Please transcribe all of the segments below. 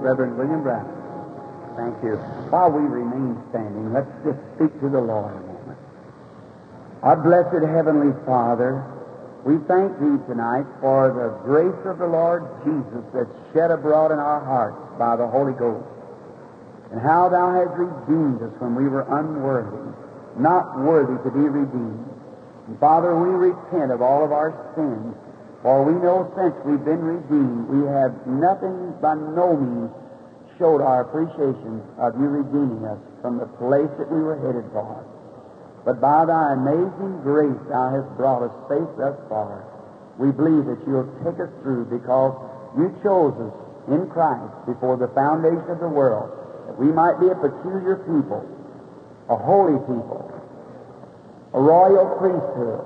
Reverend William Branham. Thank you. While we remain standing, let's just speak to the Lord a moment. Our blessed Heavenly Father, we thank Thee tonight for the grace of the Lord Jesus that's shed abroad in our hearts by the Holy Ghost, and how Thou hast redeemed us when we were unworthy, not worthy to be redeemed. And Father, we repent of all of our sins, for we know since we've been redeemed, we have nothing by no means showed our appreciation of you redeeming us from the place that we were headed for. But by thy amazing grace thou hast brought us safe thus far. We believe that you'll take us through because you chose us in Christ before the foundation of the world that we might be a peculiar people, a holy people, a royal priesthood,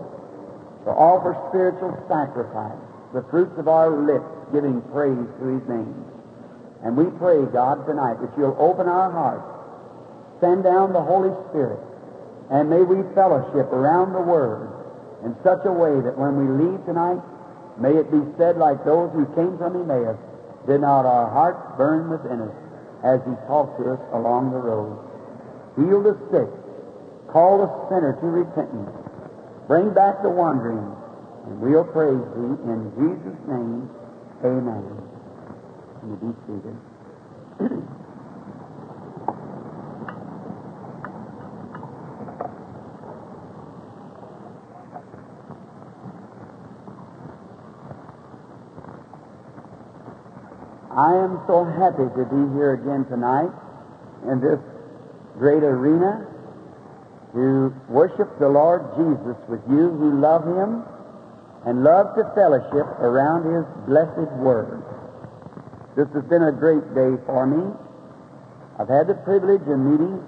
to offer spiritual sacrifice, the fruits of our lips giving praise to his name. And we pray, God, tonight that you'll open our hearts, send down the Holy Spirit, and may we fellowship around the Word in such a way that when we leave tonight, may it be said like those who came from Emmaus, did not our hearts burn within us as he talked to us along the road? Heal the sick, call the sinner to repentance, bring back the wandering, and we'll praise thee in Jesus' name. Amen. You be seated. I am so happy to be here again tonight in this great arena to worship the Lord Jesus with you who love Him and love to fellowship around His blessed Word. This has been a great day for me. I've had the privilege of meeting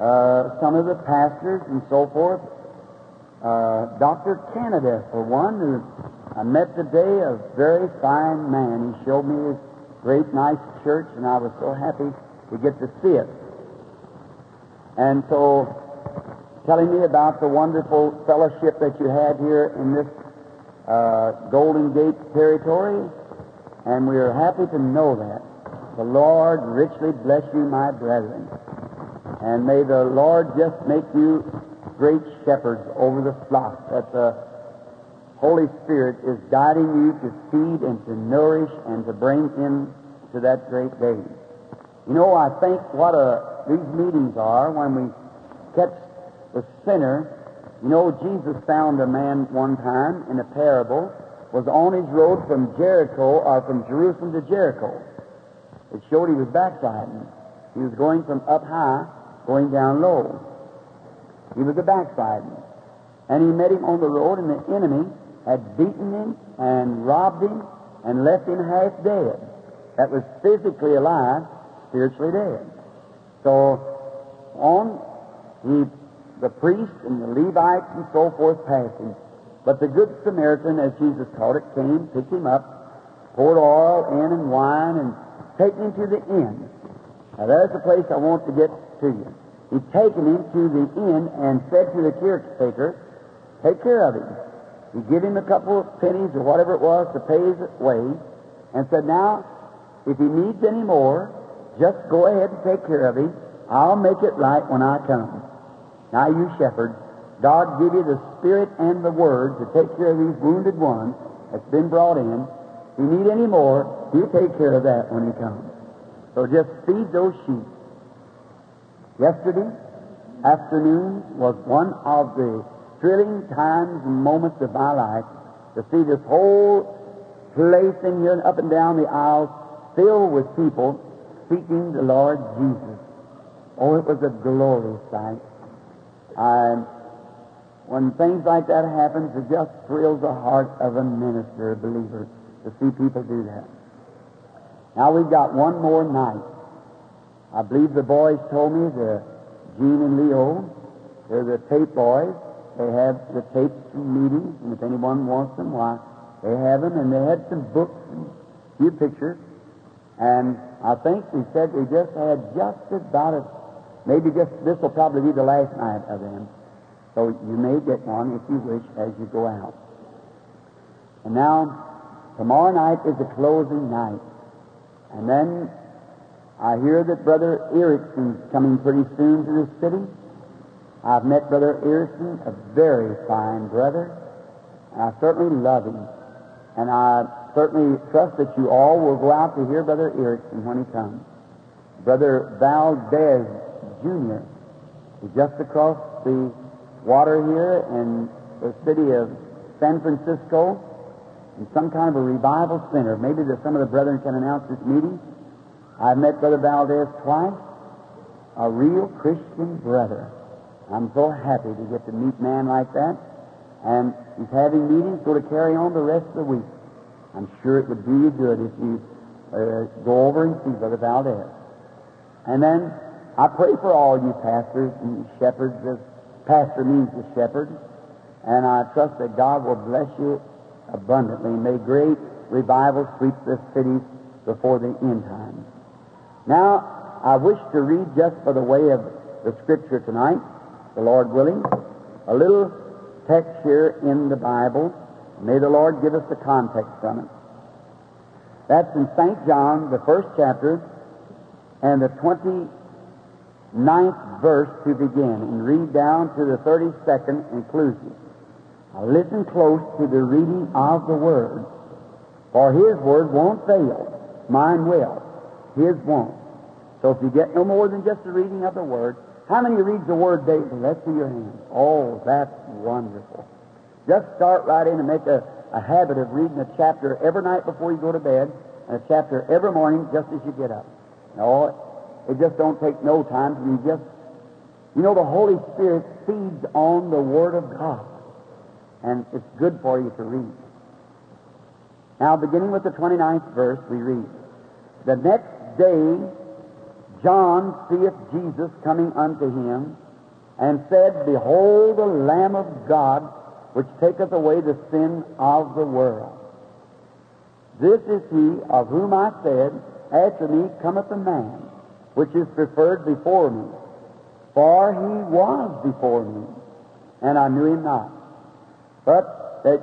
uh, some of the pastors and so forth. Uh, Dr. Canada, for one, who I met today, a very fine man. He showed me his great, nice church, and I was so happy to get to see it. And so, telling me about the wonderful fellowship that you had here in this uh, Golden Gate territory, and we are happy to know that. The Lord richly bless you, my brethren. And may the Lord just make you great shepherds over the flock that the Holy Spirit is guiding you to feed and to nourish and to bring in to that great day. You know, I think what a, these meetings are when we catch the sinner. You know, Jesus found a man one time in a parable, was on his road from Jericho or from Jerusalem to Jericho. It showed he was backsliding. He was going from up high, going down low. He was a backsliding. And he met him on the road, and the enemy had beaten him and robbed him and left him half dead. That was physically alive, spiritually dead. So on he, the priest and the Levites and so forth passed him. But the Good Samaritan, as Jesus taught it, came, picked him up, poured oil in and wine, and taken him to the inn. Now there's the place I want to get to you. He'd taken him to the inn and said to the caretaker, Take care of him. He give him a couple of pennies or whatever it was to pay his way, and said, Now, if he needs any more, just go ahead and take care of him. I'll make it right when I come. Now, you shepherds, God give you the Spirit and the Word to take care of these wounded ones that's been brought in. If you need any more, you take care of that when he comes. So just feed those sheep. Yesterday afternoon was one of the thrilling times and moments of my life to see this whole place in here and up and down the aisles filled with people seeking the Lord Jesus. Oh, it was a glorious sight. I, when things like that happen, it just thrills the heart of a minister, a believer, to see people do that. Now we've got one more night. I believe the boys told me, the Gene and Leo, they're the tape boys. They have the tapes from meetings, and if anyone wants them, why, they have them. And they had some books and a few pictures. And I think we said we just had just about a, maybe just, this will probably be the last night of them. So you may get one if you wish as you go out. And now, tomorrow night is the closing night. And then I hear that Brother Erickson's coming pretty soon to this city. I've met Brother Erickson, a very fine brother, and I certainly love him. And I certainly trust that you all will go out to hear Brother Erickson when he comes. Brother Valdez Jr. just across the water here in the city of San Francisco in some kind of a revival center. Maybe that some of the brethren can announce this meeting. I've met Brother Valdez twice, a real Christian brother. I'm so happy to get to meet man like that. And he's having meetings going to carry on the rest of the week. I'm sure it would do you good if you uh, go over and see Brother Valdez. And then I pray for all you pastors and shepherds. As pastor means the shepherd. And I trust that God will bless you abundantly. May great revival sweep the cities before the end times. Now, I wish to read just for the way of the Scripture tonight, the Lord willing, a little text here in the Bible. May the Lord give us the context from it. That's in St. John, the first chapter, and the 29th verse to begin, and read down to the 32nd inclusive. Now listen close to the reading of the Word, for His Word won't fail. Mine will. His won't. So if you get no more than just the reading of the Word, how many reads the Word daily? Let's see your hands. Oh, that's wonderful. Just start right in and make a, a habit of reading a chapter every night before you go to bed, and a chapter every morning just as you get up. No, it just don't take no time. You just, you know, the Holy Spirit feeds on the Word of God and it's good for you to read. Now, beginning with the 29th verse, we read, The next day John seeth Jesus coming unto him, and said, Behold the Lamb of God, which taketh away the sin of the world. This is he of whom I said, After me cometh a man, which is preferred before me. For he was before me, and I knew him not but that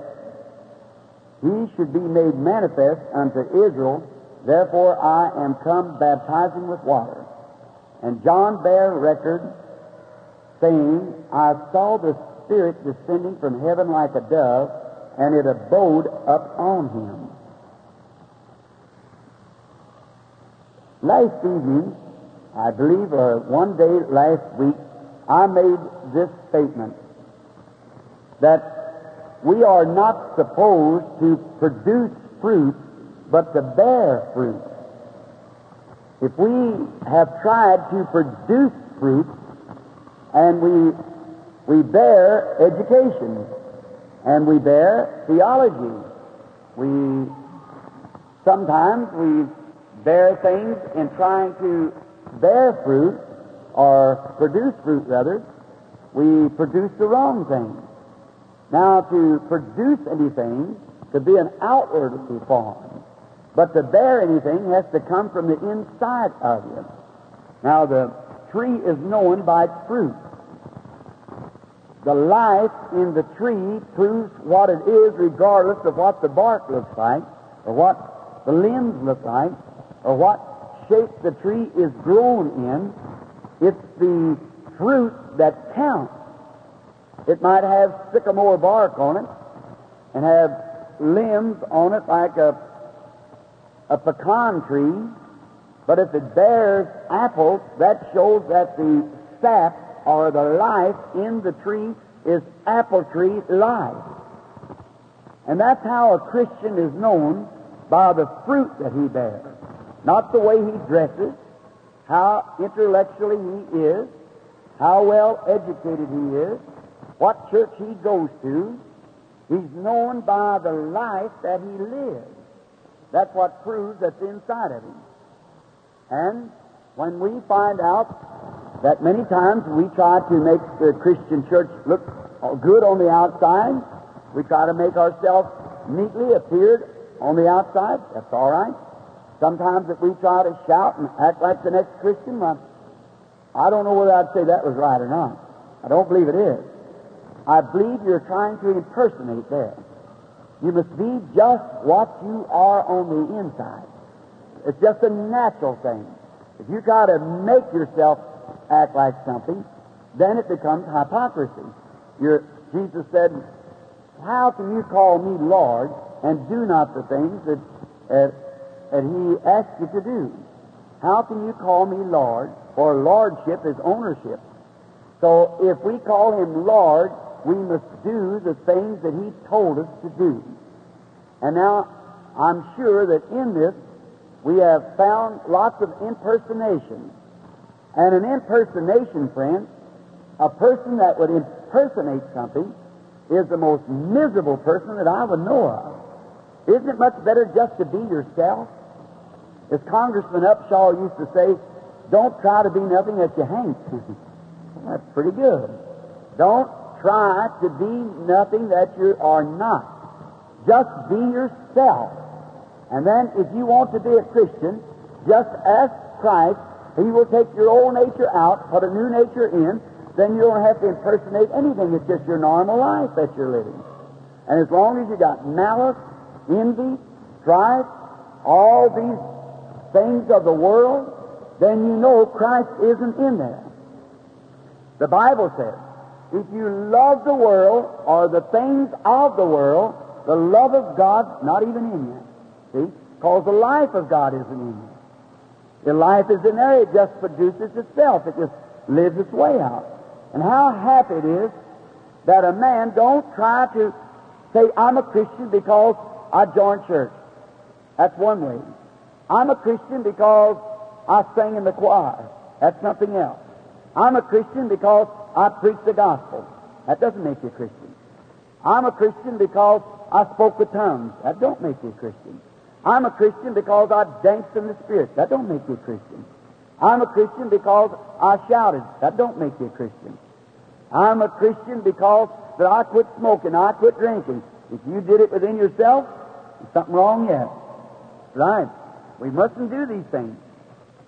he should be made manifest unto Israel. Therefore I am come baptizing with water. And John bare record, saying, I saw the Spirit descending from heaven like a dove, and it abode up on him. Last evening, I believe, or one day last week, I made this statement that we are not supposed to produce fruit, but to bear fruit. If we have tried to produce fruit and we, we bear education and we bear theology, we sometimes we bear things in trying to bear fruit or produce fruit rather, we produce the wrong thing. Now, to produce anything, to be an outward form, but to bear anything has to come from the inside of you. Now, the tree is known by its fruit. The life in the tree proves what it is regardless of what the bark looks like, or what the limbs look like, or what shape the tree is grown in. It's the fruit that counts. It might have sycamore bark on it and have limbs on it like a, a pecan tree, but if it bears apples, that shows that the sap or the life in the tree is apple tree life. And that's how a Christian is known by the fruit that he bears. Not the way he dresses, how intellectually he is, how well educated he is, what church he goes to, he's known by the life that he lives. That's what proves that's inside of him. And when we find out that many times we try to make the Christian church look good on the outside, we try to make ourselves neatly appeared on the outside, that's all right. Sometimes if we try to shout and act like the next Christian, well, I don't know whether I'd say that was right or not. I don't believe it is. I believe you're trying to impersonate there. You must be just what you are on the inside. It's just a natural thing. If you try to make yourself act like something, then it becomes hypocrisy. You're, Jesus said, How can you call me Lord and do not the things that, uh, that He asked you to do? How can you call me Lord? For lordship is ownership. So if we call Him Lord, we must do the things that He told us to do. And now, I'm sure that in this, we have found lots of impersonations. And an impersonation, friends, a person that would impersonate something is the most miserable person that I would know of. Isn't it much better just to be yourself? As Congressman Upshaw used to say, don't try to be nothing that you ain't. That's pretty good. Don't try to be nothing that you are not. Just be yourself. And then if you want to be a Christian, just ask Christ. He will take your old nature out, put a new nature in, then you don't have to impersonate anything. It's just your normal life that you're living. And as long as you got malice, envy, strife, all these things of the world, then you know Christ isn't in there. The Bible says, if you love the world or the things of the world, the love of God's not even in you. See? Because the life of God isn't in you. The life is in there, it just produces itself. It just lives its way out. And how happy it is that a man don't try to say, I'm a Christian because I joined church. That's one way. I'm a Christian because I sang in the choir. That's something else. I'm a Christian because I preach the gospel. That doesn't make you a Christian. I'm a Christian because I spoke with tongues. That don't make you a Christian. I'm a Christian because I danced in the Spirit. That don't make you a Christian. I'm a Christian because I shouted. That don't make you a Christian. I'm a Christian because that I quit smoking, I quit drinking. If you did it within yourself, there's something wrong yet. Right. We mustn't do these things.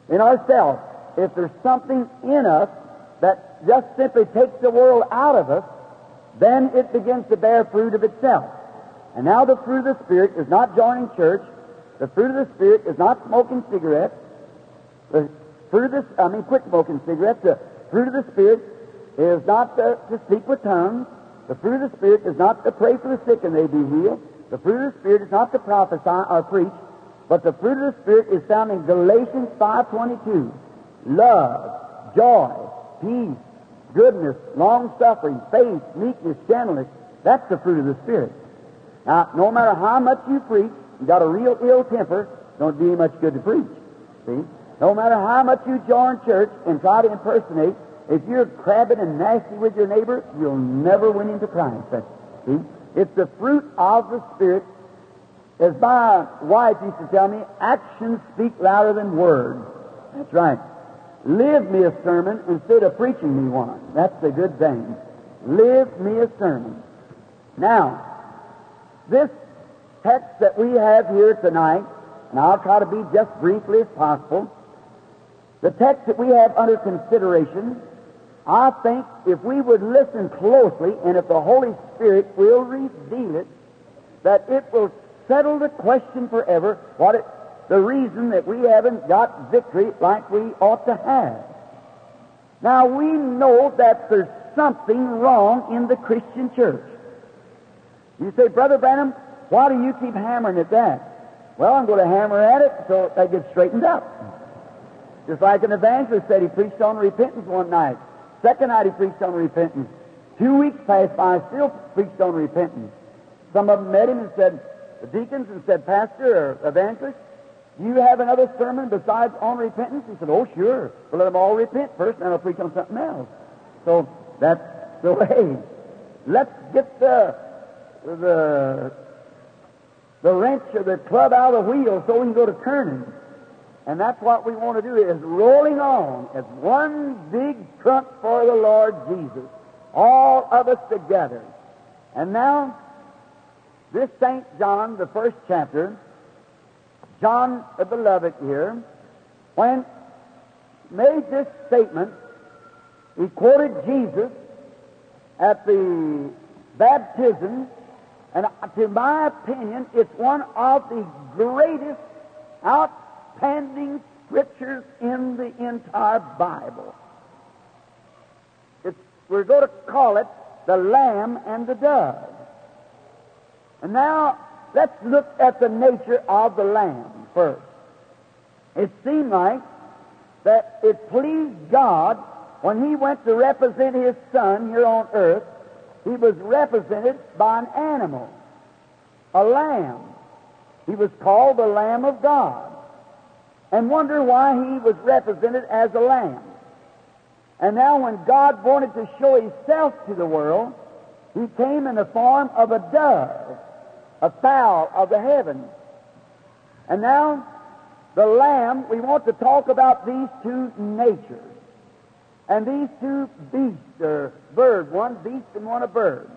In ourselves, if there's something in us that just simply takes the world out of us, then it begins to bear fruit of itself. And now the fruit of the Spirit is not joining church. The fruit of the Spirit is not smoking cigarettes. The fruit of the, I mean, quit smoking cigarettes. The fruit of the Spirit is not to, to speak with tongues. The fruit of the Spirit is not to pray for the sick and they be healed. The fruit of the Spirit is not to prophesy or preach. But the fruit of the Spirit is found in Galatians 5.22. Love, joy, peace, goodness, long-suffering, faith, meekness, gentleness. That's the fruit of the Spirit. Now, no matter how much you preach, you got a real ill temper, don't do you much good to preach. See? No matter how much you join church and try to impersonate, if you're crabbing and nasty with your neighbor, you'll never win him to Christ. See? It's the fruit of the Spirit. As my wife used to tell me, actions speak louder than words. That's right. Live me a sermon instead of preaching me one. That's the good thing. Live me a sermon. Now, this text that we have here tonight, and I'll try to be just briefly as possible, the text that we have under consideration, I think if we would listen closely and if the Holy Spirit will reveal it, that it will settle the question forever what it, the reason that we haven't got victory like we ought to have. Now we know that there's something wrong in the Christian church. You say, Brother Branham, why do you keep hammering at that? Well, I'm going to hammer at it so that gets straightened up. Just like an evangelist said, he preached on repentance one night. Second night he preached on repentance. Two weeks passed by, still preached on repentance. Some of them met him and said, the deacons, and said, Pastor or evangelist, do you have another sermon besides on repentance? He said, Oh, sure. Well, let them all repent first, and I'll preach on something else. So that's the way. Let's get the the the wrench or the club out of the wheel so we can go to turning. And that's what we want to do is rolling on as one big trunk for the Lord Jesus. All of us together. And now, this St. John, the first chapter, John the Beloved here, when made this statement, he quoted Jesus at the baptism, and to my opinion, it's one of the greatest outstanding scriptures in the entire Bible. It's, we're going to call it the lamb and the dove. And now let's look at the nature of the lamb first. It seemed like that it pleased God when he went to represent his son here on earth, he was represented by an animal, a lamb. He was called the Lamb of God. And wonder why he was represented as a lamb. And now, when God wanted to show himself to the world, he came in the form of a dove, a fowl of the heavens. And now, the lamb, we want to talk about these two natures. And these two beasts, or bird, one beast and one a bird.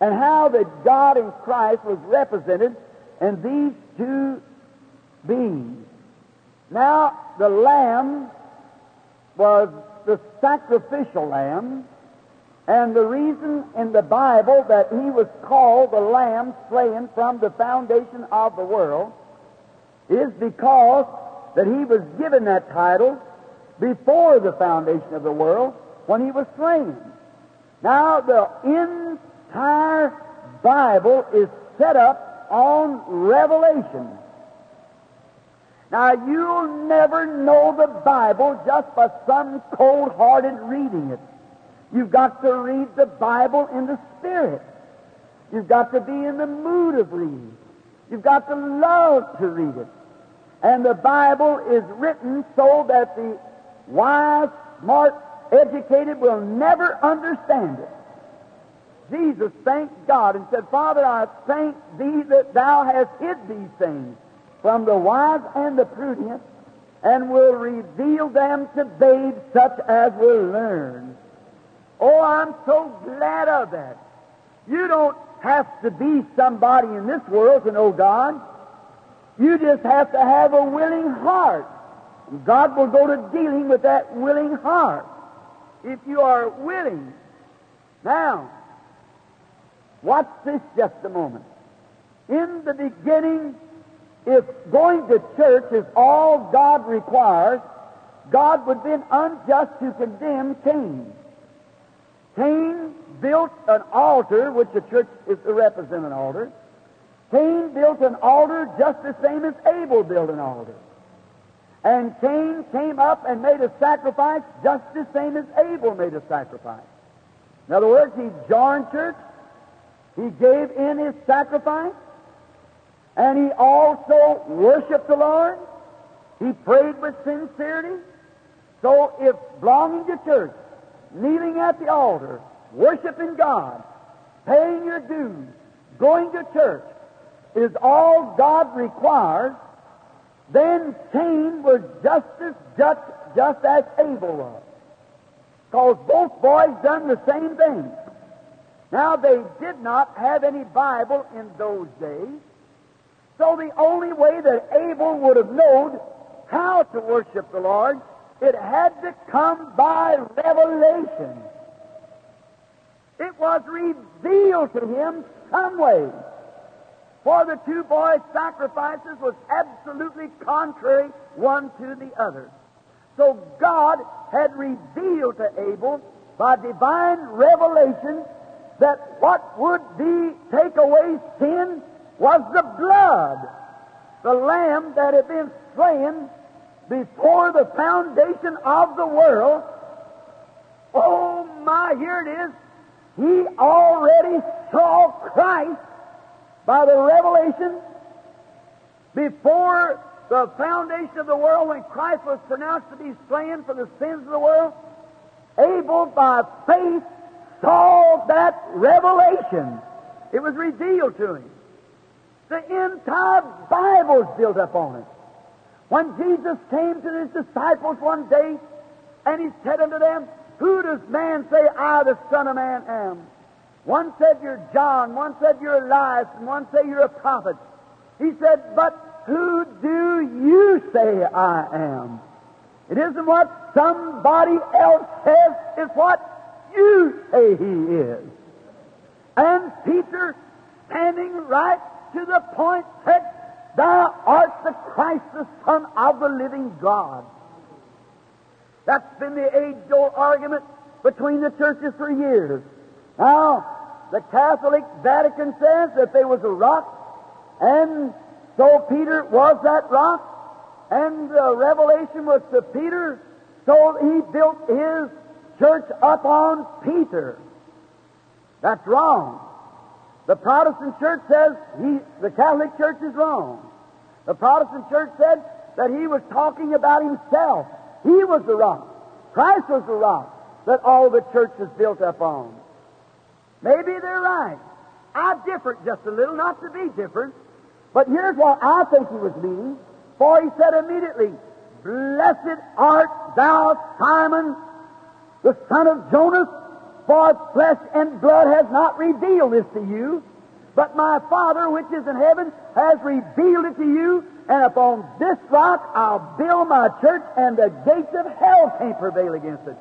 And how that God in Christ was represented in these two beings. Now, the lamb was the sacrificial lamb, and the reason in the Bible that he was called the lamb slain from the foundation of the world is because that he was given that title before the foundation of the world when he was slain. Now, the entire Bible is set up on revelation. Now, you'll never know the Bible just by some cold hearted reading it. You've got to read the Bible in the Spirit. You've got to be in the mood of reading. You've got to love to read it. And the Bible is written so that the wise, smart, educated will never understand it. Jesus thanked God and said, Father, I thank thee that thou hast hid these things from the wise and the prudent, and will reveal them to babes such as will learn. Oh, I'm so glad of that. You don't have to be somebody in this world to know God. You just have to have a willing heart. God will go to dealing with that willing heart if you are willing. Now, watch this just a moment. In the beginning, if going to church is all God requires, God would be unjust to condemn Cain. Cain built an altar, which the church is to represent an altar. Cain built an altar just the same as Abel built an altar. And Cain came up and made a sacrifice just the same as Abel made a sacrifice. In other words, he joined church, he gave in his sacrifice, and he also worshiped the Lord. He prayed with sincerity. So if belonging to church, kneeling at the altar, worshiping God, paying your dues, going to church is all God requires, then Cain was just as just, just as Abel was. Because both boys done the same thing. Now they did not have any Bible in those days. So the only way that Abel would have known how to worship the Lord, it had to come by revelation. It was revealed to him some way. For the two boys' sacrifices was absolutely contrary one to the other. So God had revealed to Abel by divine revelation that what would be take away sin was the blood, the lamb that had been slain before the foundation of the world. Oh my, here it is. He already saw Christ by the revelation before the foundation of the world when Christ was pronounced to be slain for the sins of the world. Abel, by faith, saw that revelation. It was revealed to him. The entire Bible is built up on it. When Jesus came to his disciples one day, and he said unto them, Who does man say I, the Son of Man, am? One said you're John, one said you're Elias, and one said you're a prophet. He said, But who do you say I am? It isn't what somebody else says, it's what you say he is. And Peter, standing right to the point, said, Thou art the Christ, the Son of the living God. That's been the age old argument between the churches for years. Now, the Catholic Vatican says that there was a rock, and so Peter was that rock, and the revelation was to Peter, so he built his church upon Peter. That's wrong. The Protestant church says he, the Catholic church is wrong. The Protestant church said that he was talking about himself. He was the rock. Christ was the rock that all the church is built upon. Maybe they're right. I differ just a little, not to be different. But here's what I think he was meaning. For he said immediately, Blessed art thou, Simon, the son of Jonas, for flesh and blood has not revealed this to you, but my Father which is in heaven has revealed it to you, and upon this rock I'll build my church, and the gates of hell can't prevail against it.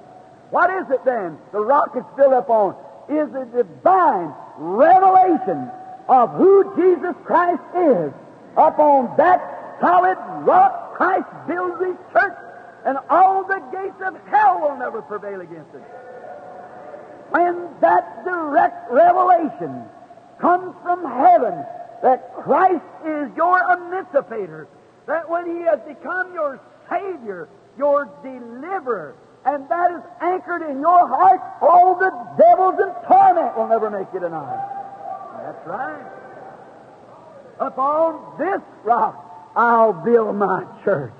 What is it then? The rock it's built upon is the divine revelation of who Jesus Christ is. Upon that solid rock, Christ builds his church, and all the gates of hell will never prevail against it. When that direct revelation comes from heaven that Christ is your emancipator, that when He has become your Savior, your deliverer, and that is anchored in your heart, all the devils and torment will never make you deny. That's right. Upon this rock I'll build my church.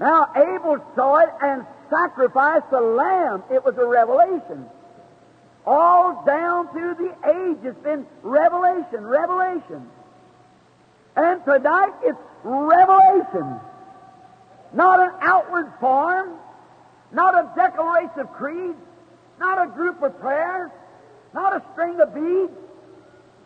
Now Abel saw it and sacrificed a lamb. It was a revelation. All down through the age, it's been revelation, revelation. And tonight, it's revelation. Not an outward form, not a declaration of creed, not a group of prayers, not a string of beads,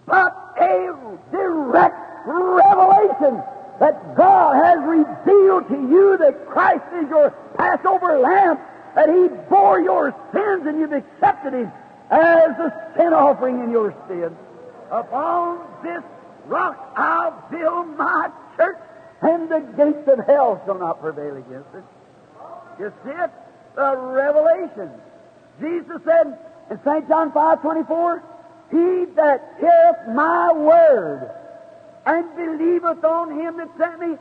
but a direct revelation that God has revealed to you that Christ is your Passover lamb, that He bore your sins and you've accepted Him as a sin offering in your stead. Upon this rock I'll build my church, and the gates of hell shall not prevail against it. You see it? The revelation. Jesus said in St. John 5 24, He that heareth my word and believeth on him that sent me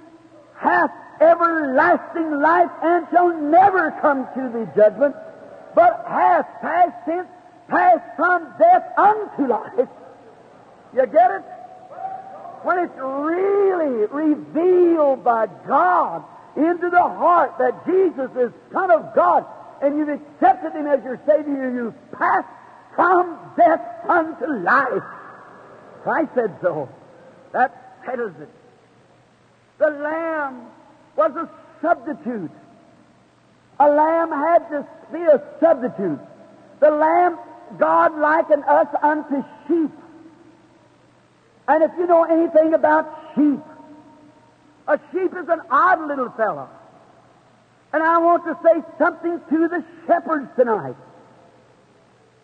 hath everlasting life and shall never come to the judgment, but hath passed since passed from death unto life. You get it? When it's really revealed by God into the heart that Jesus is Son of God and you've accepted Him as your Savior, you've passed from death unto life. Christ said so. That settles it. The Lamb was a substitute. A lamb had to be a substitute. The lamb God likened us unto sheep. And if you know anything about sheep, a sheep is an odd little fellow. And I want to say something to the shepherds tonight.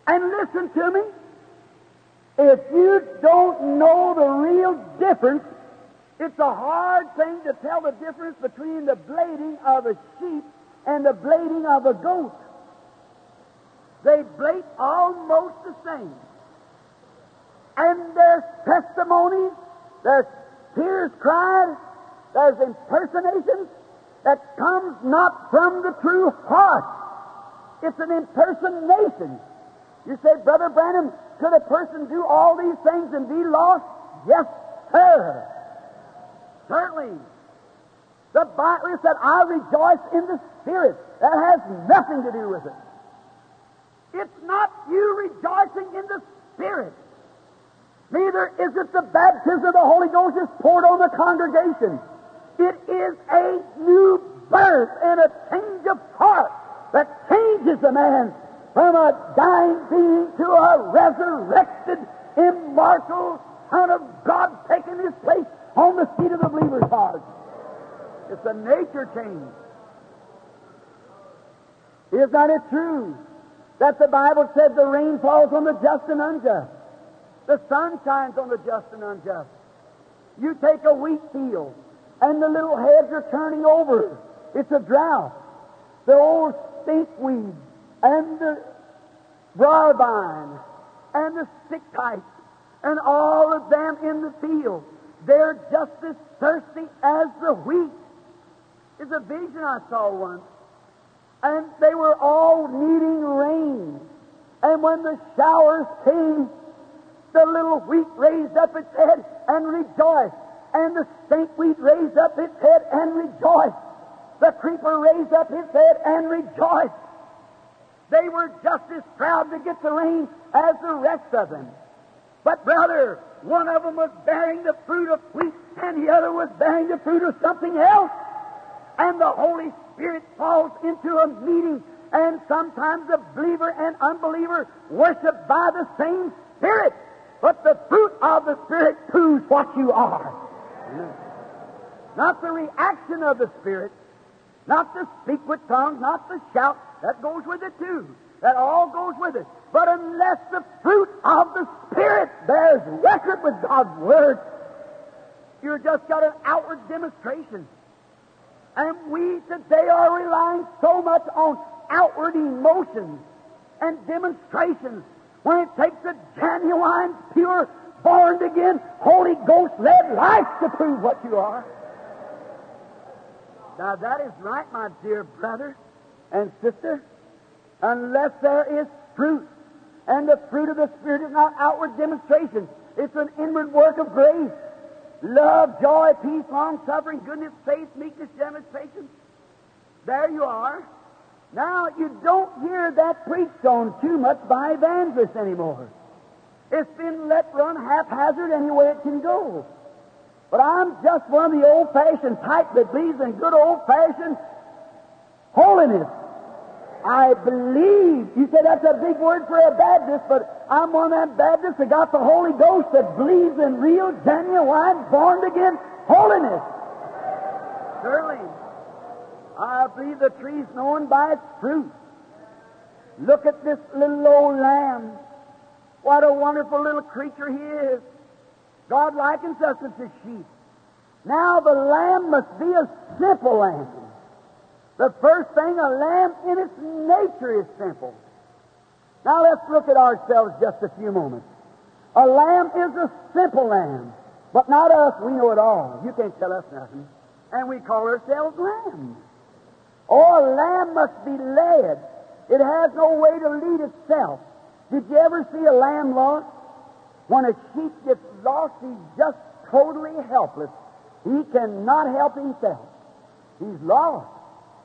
And listen to me. If you don't know the real difference, it's a hard thing to tell the difference between the blading of a sheep and the blading of a goat. They blate almost the same. And there's testimonies, there's tears cried, there's impersonations that comes not from the true heart. It's an impersonation. You say, Brother Branham, could a person do all these things and be lost? Yes, sir. Certainly. The Bible said, I rejoice in the Spirit. That has nothing to do with it. It's not you rejoicing in the Spirit. Neither is it the baptism of the Holy Ghost is poured on the congregation. It is a new birth and a change of heart that changes a man from a dying being to a resurrected, immortal Son of God taking his place on the seat of the believer's heart. It's a nature change. Is not it true that the Bible said the rain falls on the just and unjust? The sun shines on the just and unjust. You take a wheat field, and the little heads are turning over. It's a drought. The old stinkweed and the briar vine and the sticktight and all of them in the field, they're just as thirsty as the wheat. It's a vision I saw once. And they were all needing rain. And when the showers came, the little wheat raised up its head and rejoiced. And the stinkweed raised up its head and rejoiced. The creeper raised up his head and rejoiced. They were just as proud to get the rain as the rest of them. But, brother, one of them was bearing the fruit of wheat, and the other was bearing the fruit of something else. And the Holy Spirit falls into a meeting, and sometimes the believer and unbeliever worship by the same Spirit. But the fruit of the Spirit proves what you are. Not the reaction of the Spirit, not the speak with tongues, not the shout. That goes with it too. That all goes with it. But unless the fruit of the Spirit bears record with God's Word, you've just got an outward demonstration. And we today are relying so much on outward emotions and demonstrations when it takes a genuine, pure, born again, Holy Ghost led life to prove what you are. Now that is right, my dear brother and sister. Unless there is fruit, and the fruit of the Spirit is not outward demonstration, it's an inward work of grace. Love, joy, peace, long suffering, goodness, faith, meekness, gentleness, patience. There you are. Now, you don't hear that preached on too much by evangelists anymore. It's been let run haphazard any way it can go. But I'm just one of the old fashioned type that believes in good old fashioned holiness. I believe. You say that's a big word for a Baptist, but I'm one of them Baptists that got the Holy Ghost that believes in real, genuine, born again holiness. Surely, I believe the tree's known by its fruit. Look at this little old lamb. What a wonderful little creature he is. God likens us to sheep. Now the lamb must be a simple lamb. The first thing, a lamb in its nature is simple. Now let's look at ourselves just a few moments. A lamb is a simple lamb, but not us. We know it all. You can't tell us nothing. And we call ourselves lambs. Oh, a lamb must be led. It has no way to lead itself. Did you ever see a lamb lost? When a sheep gets lost, he's just totally helpless. He cannot help himself. He's lost.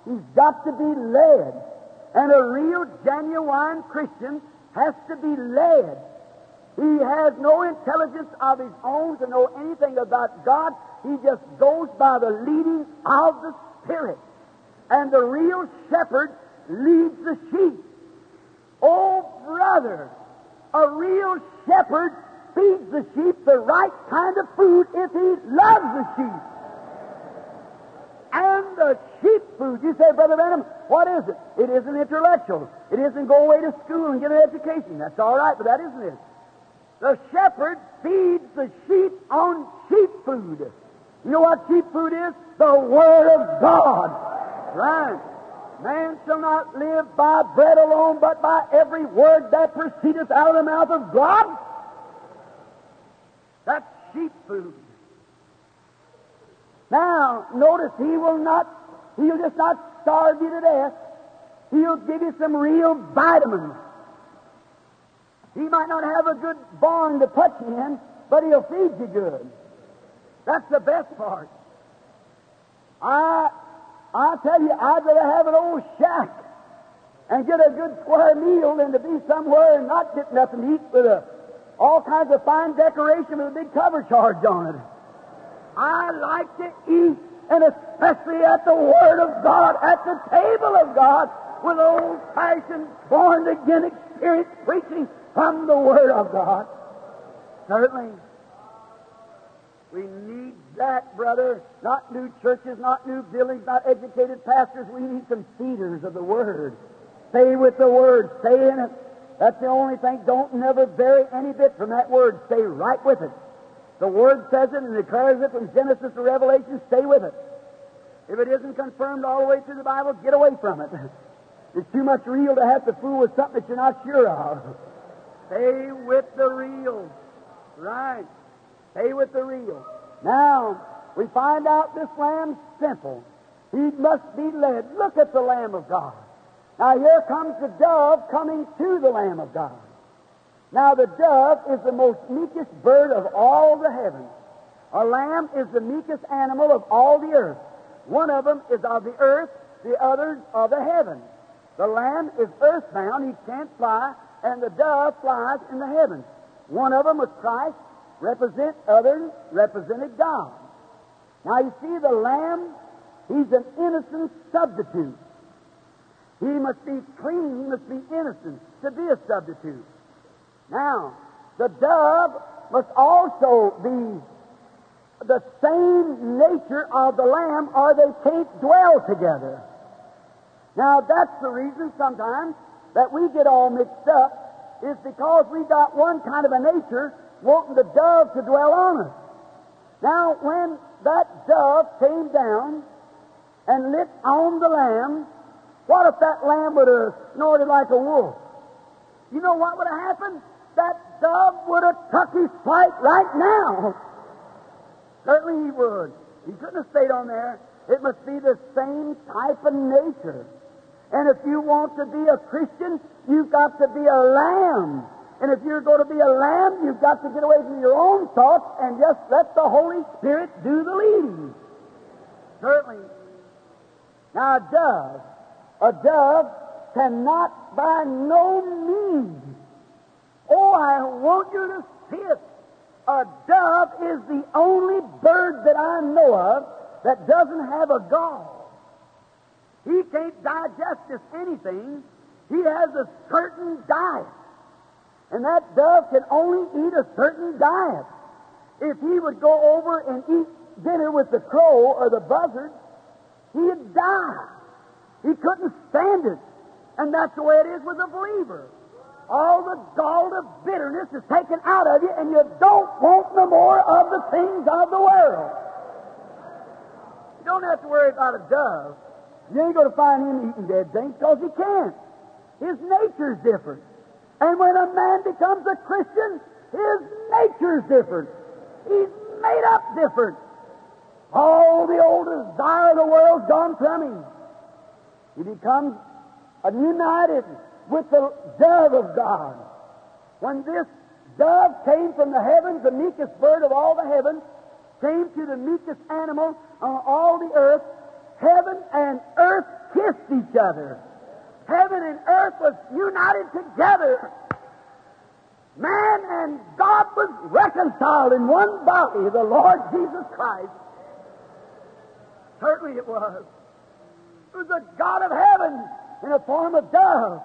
He's got to be led. And a real, genuine Christian has to be led. He has no intelligence of his own to know anything about God. He just goes by the leading of the Spirit. And the real shepherd leads the sheep. Oh, brother, a real shepherd feeds the sheep the right kind of food if he loves the sheep and the sheep food. You say, Brother Branham, what is it? It isn't intellectual. It isn't go away to school and get an education. That's all right, but that isn't it. The shepherd feeds the sheep on sheep food. You know what sheep food is? The Word of God. Right. Man shall not live by bread alone, but by every word that proceedeth out of the mouth of God. That's sheep food. Now, notice he will not, he'll just not starve you to death. He'll give you some real vitamins. He might not have a good barn to put you in, but he'll feed you good. That's the best part. I, I tell you, I'd rather have an old shack and get a good square meal than to be somewhere and not get nothing to eat with a, all kinds of fine decoration with a big cover charge on it. I like to eat, and especially at the Word of God, at the table of God, with old fashioned, born again experience preaching from the Word of God. Certainly. We need that, brother. Not new churches, not new buildings, not educated pastors. We need some feeders of the Word. Stay with the Word. Stay in it. That's the only thing. Don't never vary any bit from that Word. Stay right with it. The Word says it and declares it from Genesis to Revelation. Stay with it. If it isn't confirmed all the way through the Bible, get away from it. It's too much real to have to fool with something that you're not sure of. Stay with the real. Right. Stay with the real. Now, we find out this lamb's simple. He must be led. Look at the Lamb of God. Now, here comes the dove coming to the Lamb of God. Now, the dove is the most meekest bird of all the heavens. A lamb is the meekest animal of all the earth. One of them is of the earth, the other of the heavens. The lamb is earthbound, he can't fly, and the dove flies in the heavens. One of them was Christ, represent others represented God. Now you see the lamb, he's an innocent substitute. He must be clean, he must be innocent to be a substitute. Now, the dove must also be the same nature of the lamb or they can't dwell together. Now, that's the reason sometimes that we get all mixed up is because we got one kind of a nature wanting the dove to dwell on us. Now, when that dove came down and lit on the lamb, what if that lamb would have snorted like a wolf? You know what would have happened? That dove would have took his flight right now. Certainly he would. He couldn't have stayed on there. It must be the same type of nature. And if you want to be a Christian, you've got to be a lamb. And if you're going to be a lamb, you've got to get away from your own thoughts and just let the Holy Spirit do the leading. Certainly. Now, a dove, a dove cannot by no means. Oh, I want you to see it. A dove is the only bird that I know of that doesn't have a gall. He can't digest just anything. He has a certain diet. And that dove can only eat a certain diet. If he would go over and eat dinner with the crow or the buzzard, he'd die. He couldn't stand it. And that's the way it is with a believer. All the gall of bitterness is taken out of you, and you don't want no more of the things of the world. You don't have to worry about a dove. You ain't going to find him eating dead things because he can't. His nature's different. And when a man becomes a Christian, his nature's different. He's made up different. All the old desire of the world's gone from him. He becomes a united with the dove of God. When this dove came from the heavens, the meekest bird of all the heavens, came to the meekest animal on all the earth, heaven and earth kissed each other. Heaven and earth was united together. Man and God was reconciled in one body, the Lord Jesus Christ. Certainly it was. It was the God of heaven in the form of dove,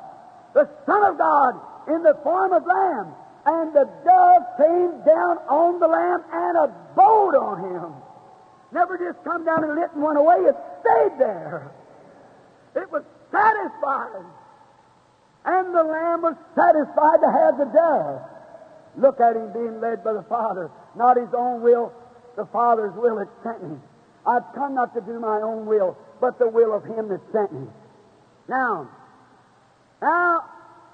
the Son of God in the form of lamb, and the dove came down on the lamb and abode on him. Never just come down and lit and went away, it stayed there. It was satisfied. And the Lamb was satisfied to have the dove. Look at him being led by the Father. Not his own will, the Father's will that sent me. I've come not to do my own will, but the will of him that sent me. Now, now,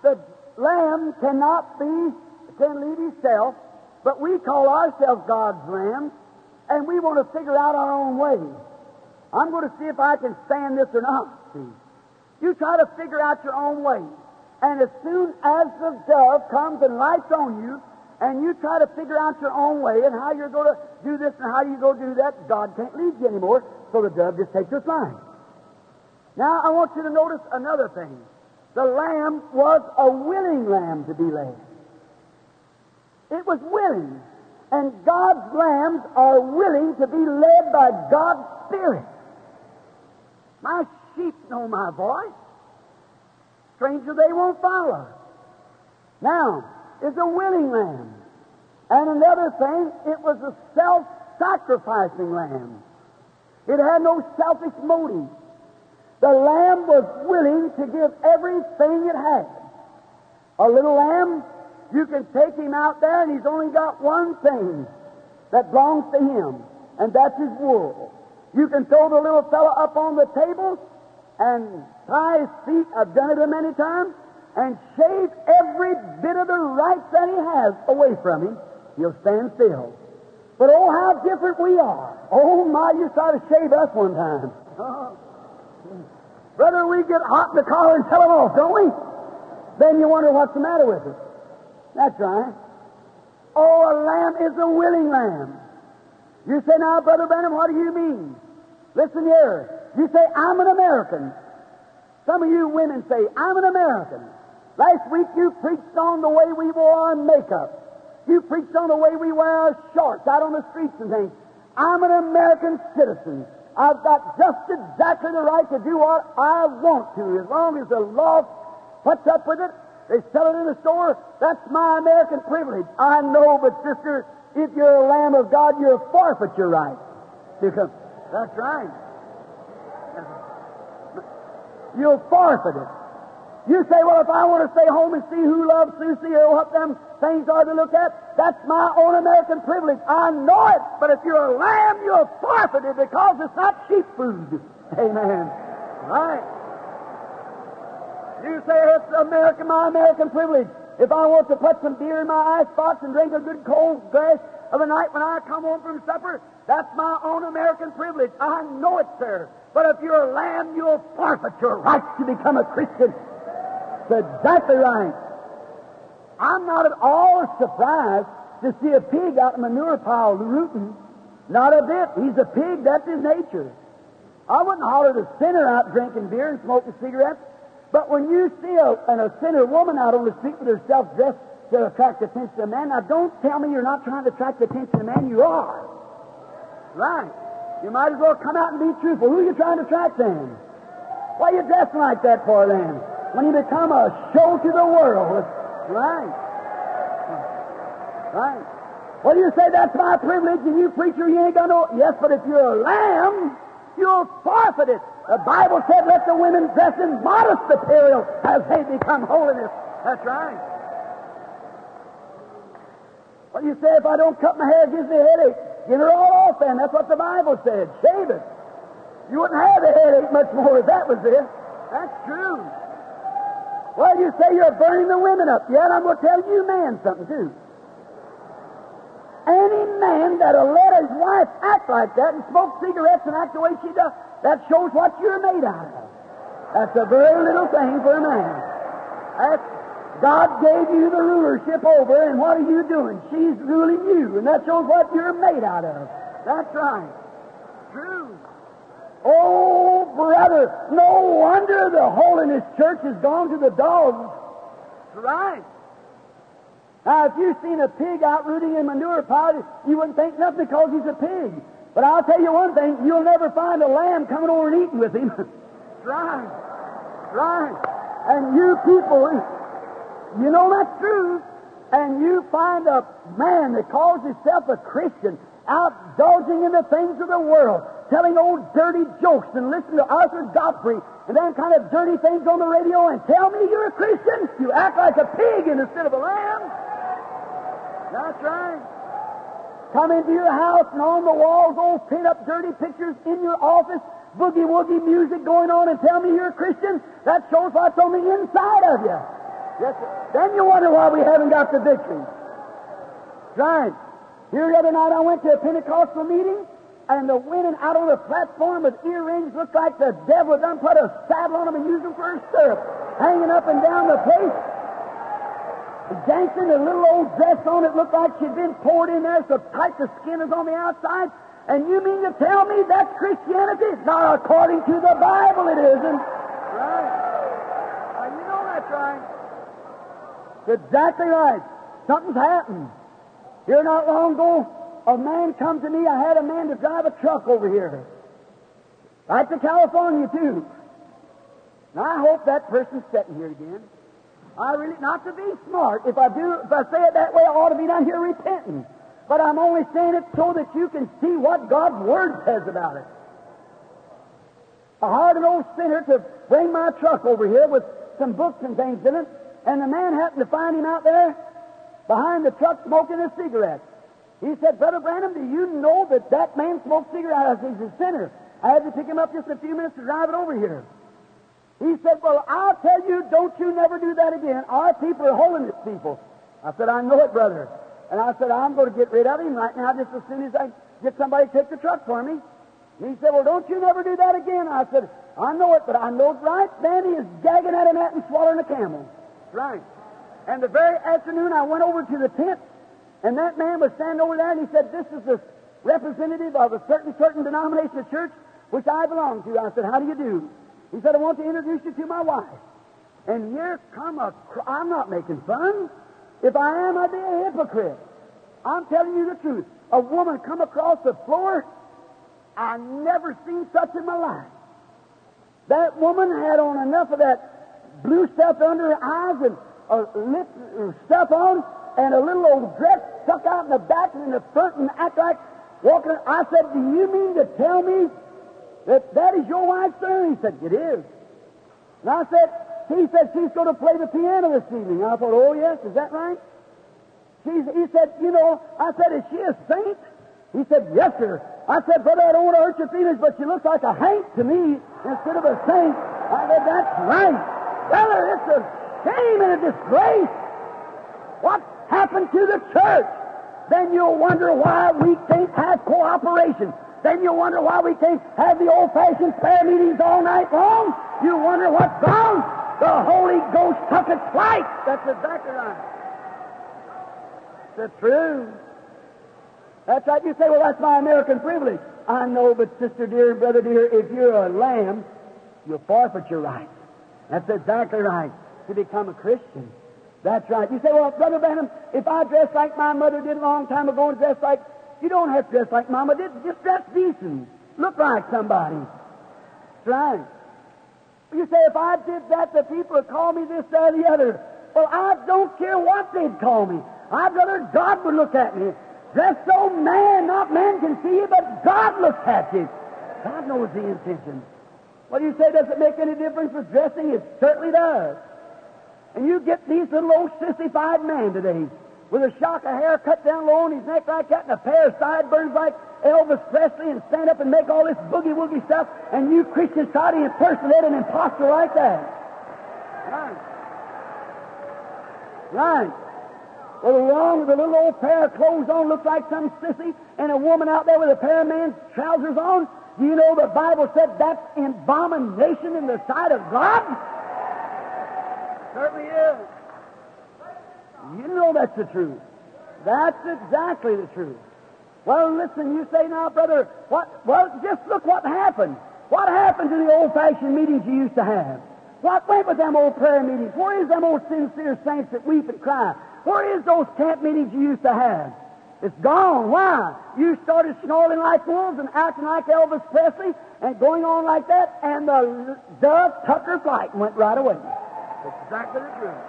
the lamb cannot be, can lead himself, but we call ourselves God's lamb, and we want to figure out our own way. I'm going to see if I can stand this or not, see. You try to figure out your own way. And as soon as the dove comes and lights on you, and you try to figure out your own way and how you're going to do this and how you go do that, God can't lead you anymore, so the dove just takes your flying. Now, I want you to notice another thing. The lamb was a willing lamb to be led. It was willing. And God's lambs are willing to be led by God's Spirit. My sheep know my voice. Stranger they won't follow. Now, it's a willing lamb. And another thing, it was a self sacrificing lamb. It had no selfish motive. The lamb was willing to give everything it had. A little lamb, you can take him out there and he's only got one thing. that belongs to him, and that's his wool. You can throw the little fellow up on the table and tie his feet, I've done it a many times, and shave every bit of the rights that he has away from him. He'll stand still. But oh, how different we are. Oh, my, you tried to shave us one time. Brother, we get hot in the collar and tell them off, don't we? Then you wonder what's the matter with us. That's right. Oh, a lamb is a willing lamb. You say, now, Brother Branham, what do you mean? Listen here. You say, I'm an American. Some of you women say, I'm an American. Last week you preached on the way we wore our makeup. You preached on the way we wear our shorts out on the streets and things. I'm an American citizen. I've got just exactly the right to do what I want to, as long as the law puts up with it. They sell it in the store. That's my American privilege. I know, but sister, if you're a lamb of God, you'll forfeit your right. Because that's right. You'll forfeit it. You say, well, if I want to stay home and see who loves Susie or what them things are to look at, that's my own American privilege. I know it, but if you're a lamb, you're forfeited because it's not sheep food. Amen. Right. You say it's American, my American privilege. If I want to put some beer in my icebox and drink a good cold glass of a night when I come home from supper, that's my own American privilege. I know it, sir. But if you're a lamb, you'll forfeit your right to become a Christian. That's exactly right. I'm not at all surprised to see a pig out in a manure pile rooting. Not a bit. He's a pig. That's his nature. I wouldn't holler at a sinner out drinking beer and smoking cigarettes. But when you see a, and a sinner woman out on the street with herself dressed to attract attention of a man, now don't tell me you're not trying to attract the attention of a man. You are. Right. You might as well come out and be truthful. Who are you trying to attract then? Why are you dressing like that for then? When you become a show to the world. Right. Right. Well, you say that's my privilege, and you preacher, you ain't got no. Yes, but if you're a lamb, you'll forfeit it. The Bible said, let the women dress in modest apparel as they become holiness. That's right. Well, you say, if I don't cut my hair, it gives me a headache. Get it all off then. That's what the Bible said. Shave it. You wouldn't have a headache much more if that was it. That's true. Well, you say you're burning the women up. Yeah, and I'm going to tell you man something, too. Any man that'll let his wife act like that and smoke cigarettes and act the way she does, that shows what you're made out of. That's a very little thing for a man. That's, God gave you the rulership over, and what are you doing? She's ruling you, and that shows what you're made out of. That's right. True. Oh, brother, no wonder the holiness church has gone to the dogs. Right. Now, if you've seen a pig out rooting in manure pile, you wouldn't think nothing because he's a pig. But I'll tell you one thing, you'll never find a lamb coming over and eating with him. right. Right. And you people, you know that's true. And you find a man that calls himself a Christian out dodging in the things of the world, telling old dirty jokes and listening to Arthur Godfrey and then kind of dirty things on the radio and tell me you're a Christian? You act like a pig instead of a lamb. That's right. Come into your house and on the walls, old pin up dirty pictures in your office, boogie woogie music going on, and tell me you're a Christian. That shows what's on the inside of you. Yes, then you wonder why we haven't got the victory. Right. Here the other night I went to a Pentecostal meeting, and the women out on the platform with earrings looked like the devil had done put a saddle on them and used them for a stirrup, hanging up and down the place. Dancing a little old dress on it looked like she'd been poured in there so tight the skin is on the outside. And you mean to tell me that's Christianity? Not according to the Bible, it isn't. Right. Now, you know that's right. Exactly right. Something's happened. Here not long ago, a man come to me. I had a man to drive a truck over here. Right to California, too. Now, I hope that person's sitting here again. I really, not to be smart. If I do, if I say it that way, I ought to be down here repenting. But I'm only saying it so that you can see what God's Word says about it. I hired an old sinner to bring my truck over here with some books and things in it, and the man happened to find him out there behind the truck smoking a cigarette. He said, Brother Branham, do you know that that man smoked cigarettes? He's a sinner. I had to pick him up just a few minutes to drive it over here. He said, Well, I'll tell you, don't you never do that again. Our people are holiness people. I said, I know it, brother. And I said, I'm going to get rid of him right now just as soon as I get somebody to take the truck for me. And he said, Well, don't you never do that again. I said, I know it, but I know it right then he is gagging at him at and swallowing a camel. Right. And the very afternoon I went over to the tent, and that man was standing over there, and he said, This is the representative of a certain, certain denomination of church which I belong to. I said, How do you do? He said, I want to introduce you to my wife. And here come a, cr- I'm not making fun. If I am, I'd be a hypocrite. I'm telling you the truth. A woman come across the floor, I never seen such in my life. That woman had on enough of that blue stuff under her eyes and a lip uh, stuff on and a little old dress stuck out in the back and in the front and act like walking. I said, Do you mean to tell me that that is your wife, sir? He said, It is. And I said, He said, She's going to play the piano this evening. I thought, Oh, yes, is that right? She's, he said, You know, I said, Is she a saint? He said, Yes, sir. I said, Brother, I don't want to hurt your feelings, but she looks like a haint to me instead of a saint. I said, That's right. Brother, it's a shame and a disgrace. What happened to the church? Then you'll wonder why we can't have cooperation. Then you'll wonder why we can't have the old fashioned prayer meetings all night long. You wonder what's wrong. The Holy Ghost took its flight. That's exactly right. That's true. That's right. You say, well, that's my American privilege. I know, but sister dear brother dear, if you're a lamb, you'll forfeit your rights. That's exactly right. To become a Christian. That's right. You say, well, Brother Branham, if I dress like my mother did a long time ago and dress like, you don't have to dress like Mama did. Just dress decent. Look like somebody. That's right. You say, if I did that, the people would call me this, that, or the other. Well, I don't care what they'd call me. I'd rather God would look at me. Dress so man, not man can see you, but God looks at you. God knows the intention. Do you say? Does it make any difference with dressing? It certainly does. And you get these little old sissified men today with a shock of hair cut down low on his neck like that and a pair of sideburns like Elvis Presley and stand up and make all this boogie woogie stuff, and you Christians try to impersonate an impostor like that. Right. Right. Well, along with a little old pair of clothes on, looks like some sissy, and a woman out there with a pair of man's trousers on. Do you know the Bible said that's abomination in the sight of God? Certainly is. You know that's the truth. That's exactly the truth. Well, listen, you say now, brother, what? Well, just look what happened. What happened to the old-fashioned meetings you used to have? What went with them old prayer meetings? Where is them old sincere saints that weep and cry? Where is those camp meetings you used to have? It's gone. Why? You started snarling like wolves and acting like Elvis Presley and going on like that, and the dove took her flight and went right away. Exactly the truth.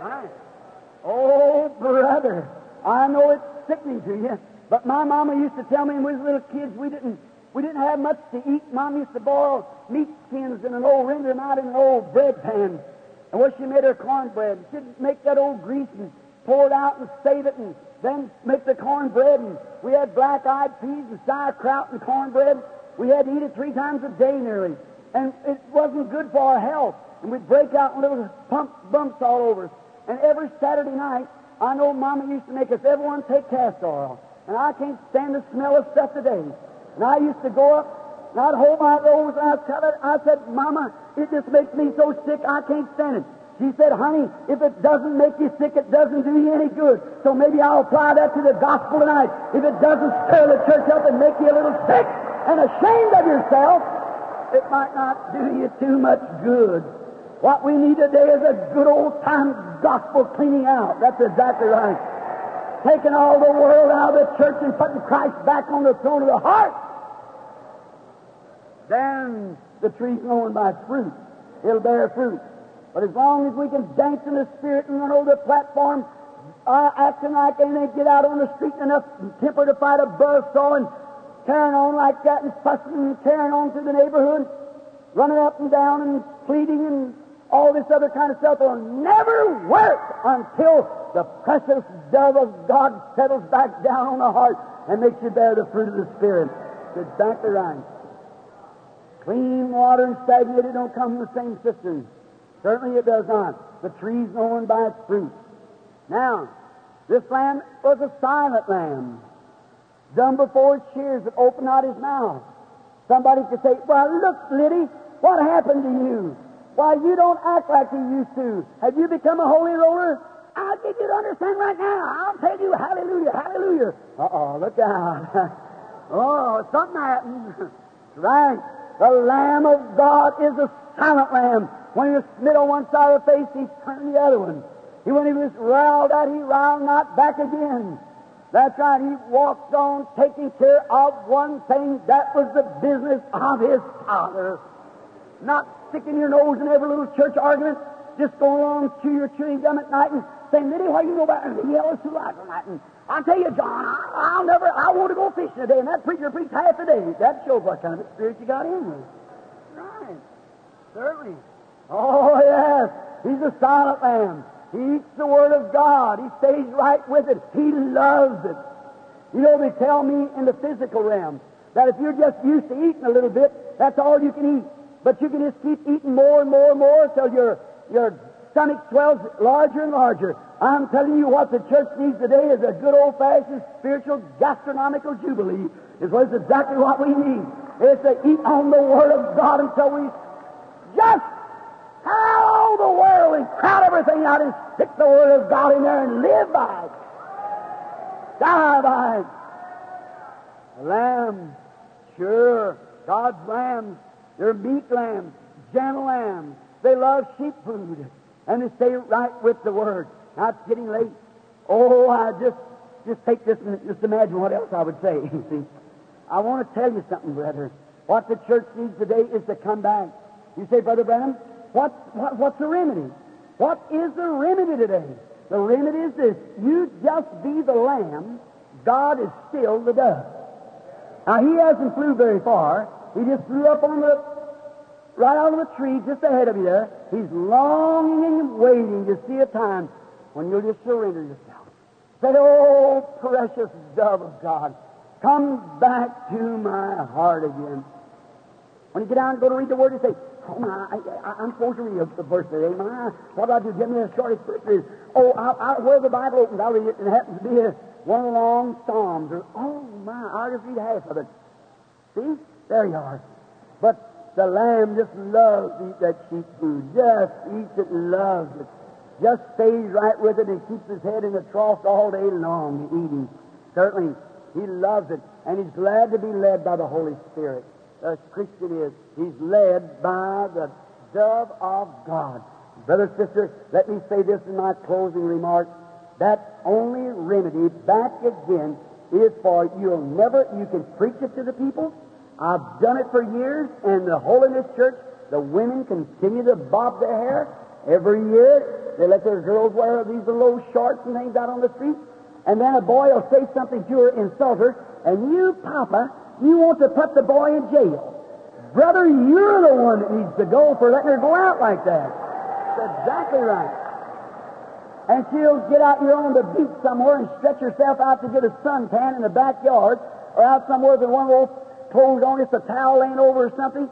Right. Oh, brother, I know it's sickening to you, but my mama used to tell me when we was little kids we didn't we didn't have much to eat. Mom used to boil meat skins in an old render out in an old bread pan. And when she made her cornbread, she'd make that old grease and pour it out and save it and then make the cornbread. And we had black-eyed peas and sauerkraut and cornbread. We had to eat it three times a day nearly. And it wasn't good for our health. And we'd break out in little pump, bumps all over. And every Saturday night, I know Mama used to make us everyone take castor oil. And I can't stand the smell of stuff today. And I used to go up and I'd hold my nose and I'd tell her, I said, Mama, it just makes me so sick I can't stand it. She said, honey, if it doesn't make you sick, it doesn't do you any good. So maybe I'll apply that to the gospel tonight. If it doesn't stir the church up and make you a little sick and ashamed of yourself, it might not do you too much good. What we need today is a good old time gospel cleaning out. That's exactly right. Taking all the world out of the church and putting Christ back on the throne of the heart. Then the tree's known by fruit. It'll bear fruit. But as long as we can dance in the spirit and run over the platform, uh, acting like they ain't get out on the street enough temper to fight a buzzsaw and carrying on like that and fussing and carrying on through the neighborhood, running up and down and pleading and all this other kind of stuff will never work until the precious dove of God settles back down on the heart and makes you bear the fruit of the Spirit. It's exactly right. Clean water and stagnated don't come from the same cistern. Certainly it does not. The tree's known by its fruit. Now, this lamb was a silent lamb, dumb before its shears, that opened not his mouth. Somebody could say, Well, look, Liddy, what happened to you? Why, you don't act like you used to. Have you become a holy roller? I'll get you to understand right now. I'll tell you, hallelujah, hallelujah. Uh-oh, look out. oh, something happened. right. The Lamb of God is a silent lamb. When he was smit on one side of the face, he turned the other one. He, when he was riled at, he riled not back again. That's right. He walked on taking care of one thing. That was the business of his Father. Not sticking your nose in every little church argument, just going along to your chewing gum at night and saying, Liddy, what do you know about it? Yellow too loud tonight. And I'll tell you, John, I, will never, I want to go fishing today. And that preacher preached half a day. That shows what kind of spirit you got in with. Right. Certainly. Oh, yes. He's a silent lamb. He eats the Word of God. He stays right with it. He loves it. You know, they tell me in the physical realm that if you're just used to eating a little bit, that's all you can eat. But you can just keep eating more and more and more until your, your stomach swells larger and larger. I'm telling you what the church needs today is a good old-fashioned spiritual gastronomical jubilee is what is exactly what we need. It's to eat on the Word of God until we just all the world and crowd everything out and stick the Word of God in there and live by it. Die by it. The lamb, sure, God's lambs they're meek lambs, gentle lambs. They love sheep food, and they stay right with the Word. Now it's getting late. Oh, I just just take this and just imagine what else I would say. You see, I want to tell you something, brother. What the church needs today is to come back. You say, Brother Branham, what, what what's the remedy? What is the remedy today? The remedy is this: you just be the lamb. God is still the dove. Now He hasn't flew very far. He just flew up on the, right out of the tree just ahead of you there. He's longing and waiting to see a time when you'll just surrender yourself. Say, oh, precious dove of God, come back to my heart again. When you get down and go to read the Word, you say, Oh, my, I, am supposed to read the verse today. My, what I do? Give me a short scripture. Oh, I, I, where the Bible opens, I'll read it, and it happens to be a, one of the long Psalms. Oh, my, I'll just read half of it. See? There you are. But the lamb just loves to eat that sheep food. Just eats it and loves it. Just stays right with it and keeps his head in the trough all day long eating. Certainly, he loves it, and he's glad to be led by the Holy Spirit. The Christian is. He's led by the dove of God. Brother, sister, let me say this in my closing remark. That only remedy back again is for you'll never, you can preach it to the people, I've done it for years, and the Holiness Church, the women continue to bob their hair. Every year, they let their girls wear these low shorts and things out on the street. And then a boy will say something to her, insult her, and you, Papa, you want to put the boy in jail. Brother, you're the one that needs to go for letting her go out like that. That's exactly right. And she'll get out here on the beach somewhere and stretch herself out to get a suntan in the backyard or out somewhere with one of clothes on, just a towel laying over or something,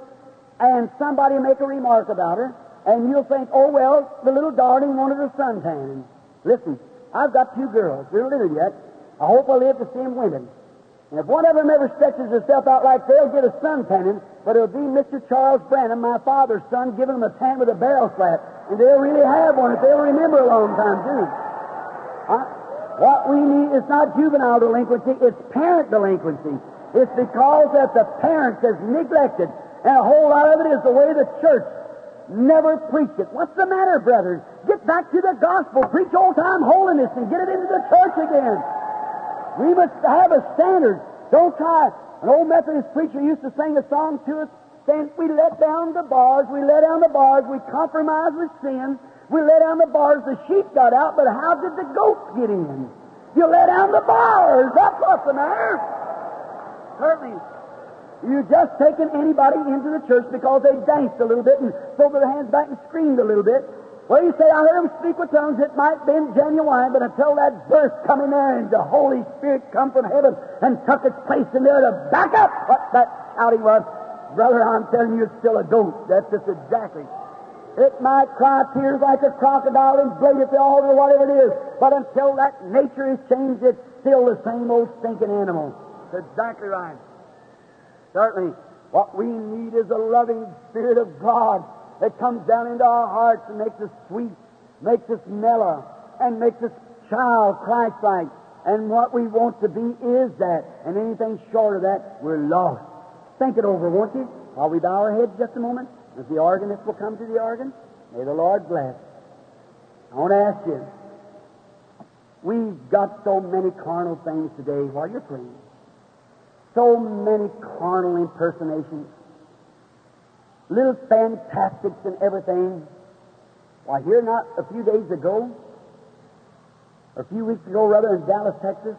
and somebody make a remark about her, and you'll think, oh, well, the little darling wanted a suntan. Listen, I've got two girls. They're little yet. I hope I live to see them women. And if one of them ever stretches herself out like they'll get a suntan, but it'll be Mr. Charles Branham, my father's son, giving them a tan with a barrel flat. And they'll really have one if they'll remember a long time, too. Uh, what we need is not juvenile delinquency, it's parent delinquency. It's because that the parents has neglected, and a whole lot of it is the way the church never preached it. What's the matter, brothers? Get back to the gospel. Preach old time holiness and get it into the church again. We must have a standard. Don't try. An old Methodist preacher used to sing a song to us saying, We let down the bars, we let down the bars, we compromise with sin, we let down the bars, the sheep got out, but how did the goats get in? You let down the bars. That's what's the matter. Certainly. You just taken anybody into the church because they danced a little bit and threw their hands back and screamed a little bit. Well, you say, I heard them speak with tongues. It might have been genuine, but until that burst come in there and the Holy Spirit come from heaven and took its place in there to back up what that shouting was, brother, I'm telling you, it's still a ghost. That's just exactly. It might cry tears like a crocodile and bleed at the altar whatever it is, but until that nature is changed, it's still the same old stinking animal. That's exactly right. Certainly, what we need is a loving Spirit of God that comes down into our hearts and makes us sweet, makes us mellow, and makes us child Christ-like. And what we want to be is that. And anything short of that, we're lost. Think it over, won't you? While we bow our heads just a moment, as the organist will come to the organ, may the Lord bless. I want to ask you, we've got so many carnal things today while you're praying. So many carnal impersonations, little fantastics and everything. Why, here not a few days ago, a few weeks ago, rather, in Dallas, Texas,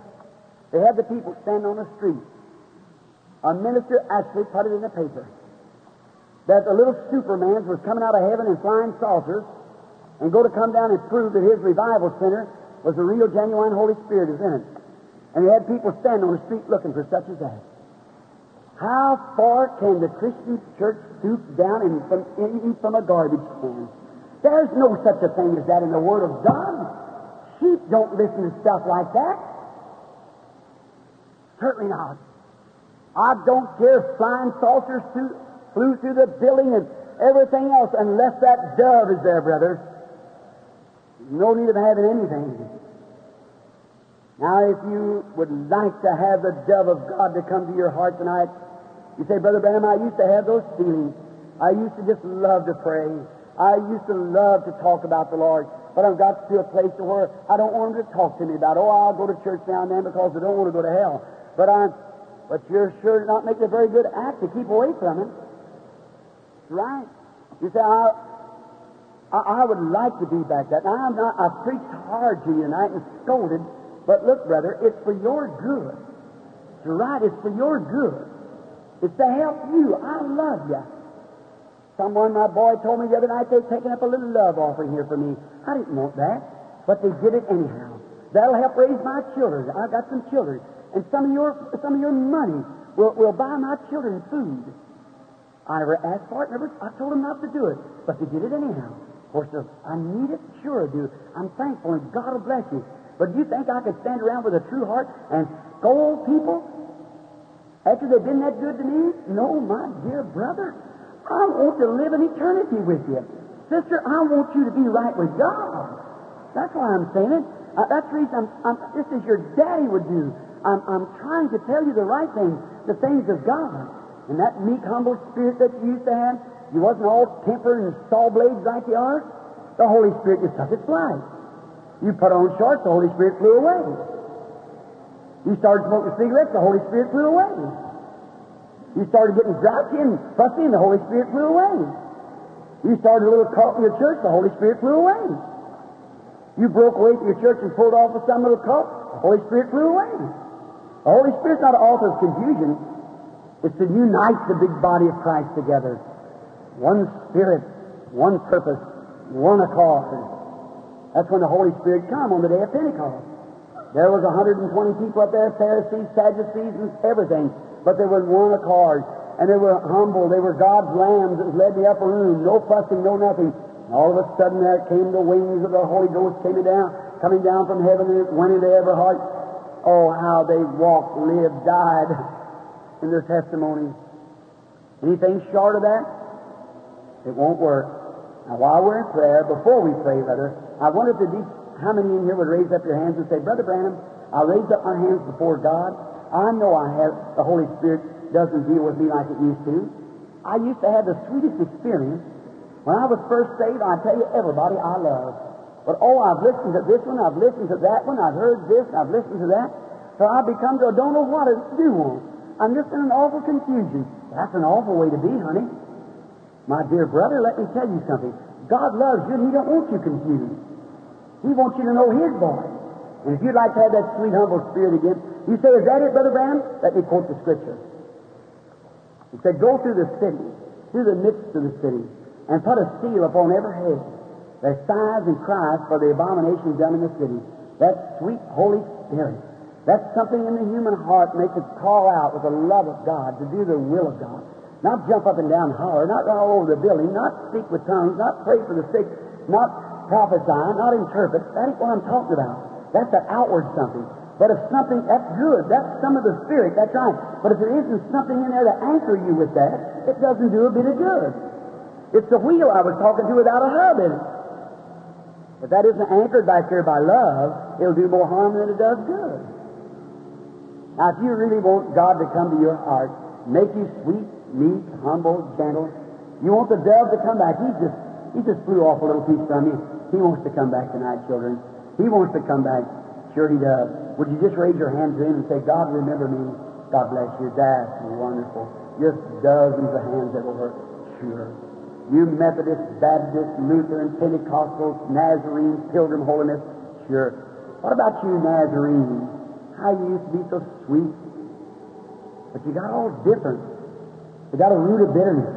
they had the people stand on the street. A minister actually put it in the paper that the little supermans was coming out of heaven in flying saucers and go to come down and prove that his revival center was the real, genuine Holy Spirit is in it. And they had people standing on the street looking for such as that. How far can the Christian church stoop down and from, from a garbage can? There's no such a thing as that in the Word of God. Sheep don't listen to stuff like that. Certainly not. I don't care if flying saucers flew through the building and everything else, unless that dove is there, brother. No need of having anything. Now, if you would like to have the dove of God to come to your heart tonight, you say, Brother Branham, I used to have those feelings. I used to just love to pray. I used to love to talk about the Lord. But I've got to a place where I don't want them to talk to me about, oh, I'll go to church now and then because I don't want to go to hell. But I'm, but you're sure not making a very good act to keep away from it. Right. You say, I, I, I would like to be back that. Now, I'm not, I've preached hard to you tonight and scolded, but look, brother, it's for your good. You're right, it's for your good. It's to help you. I love you. Someone, my boy, told me the other night they'd taken up a little love offering here for me. I didn't want that, but they did it anyhow. That'll help raise my children. I've got some children, and some of your some of your money will, will buy my children food. I never asked for it. Never. I told them not to do it, but they did it anyhow. Of course, I need it. Sure, I do. I'm thankful, and God will bless you. But do you think I could stand around with a true heart and scold people after they've been that good to me? No, my dear brother. I want to live an eternity with you. Sister, I want you to be right with God. That's why I'm saying it. Uh, that's the reason I'm, I'm, this is your daddy would do. I'm, I'm trying to tell you the right things, the things of God. And that meek, humble spirit that you used to have, you wasn't all tempered and saw blades like you are. The Holy Spirit just took its flight. You put on shorts, the Holy Spirit flew away. You started smoking cigarettes, the Holy Spirit flew away. You started getting grouchy and fussy, and the Holy Spirit flew away. You started a little cult in your church, the Holy Spirit flew away. You broke away from your church and pulled off with some little cult, the Holy Spirit flew away. The Holy Spirit's not an author of confusion. It's to unite the big body of Christ together. One spirit, one purpose, one accord. That's when the Holy Spirit come on the day of Pentecost. There was 120 people up there, Pharisees, Sadducees, and everything. But they were one accord. And they were humble. They were God's lambs that was led the upper room. No fussing, no nothing. And all of a sudden there came the wings of the Holy Ghost came down, coming down from heaven, and it went into every heart. Oh, how they walked, lived, died in their testimony. Anything short of that, it won't work. Now, while we're in prayer, before we pray, brother, I wonder if there'd be how many in here would raise up your hands and say, Brother Branham, I raise up my hands before God. I know I have the Holy Spirit doesn't deal with me like it used to. I used to have the sweetest experience. When I was first saved, I tell you, everybody I love. But oh, I've listened to this one, I've listened to that one, I've heard this, I've listened to that. So I've become to, I don't know what to do. I'm just in an awful confusion. That's an awful way to be, honey. My dear brother, let me tell you something. God loves you and He don't want you confused. He wants you to know His voice. And if you'd like to have that sweet, humble spirit again, you say, Is that it, Brother Branham? Let me quote the scripture. He said, Go through the city, through the midst of the city, and put a seal upon every head. Their sighs and cries for the abomination done in the city. That sweet Holy Spirit. That's something in the human heart makes it call out with the love of God to do the will of God. Not jump up and down and holler, not run all over the building, not speak with tongues, not pray for the sick, not prophesy, not interpret. That ain't what I'm talking about. That's an outward something. But if something, that's good. That's some of the Spirit. That's right. But if there isn't something in there to anchor you with that, it doesn't do a bit of good. It's the wheel I was talking to without a hub in it. If that isn't anchored back there by love, it'll do more harm than it does good. Now, if you really want God to come to your heart, make you sweet, meek, humble, gentle, you want the dove to come back. He just, he just flew off a little piece from you. He wants to come back tonight, children. He wants to come back. Sure he does. Would you just raise your hand to him and say, God, remember me. God bless you. That's wonderful. Just dozens of hands that will work. Sure. You Methodist, Baptist, Lutheran, Pentecostals, Nazarenes, Pilgrim Holiness. Sure. What about you Nazarenes? How you used to be so sweet. But you got all different. You got a root of bitterness.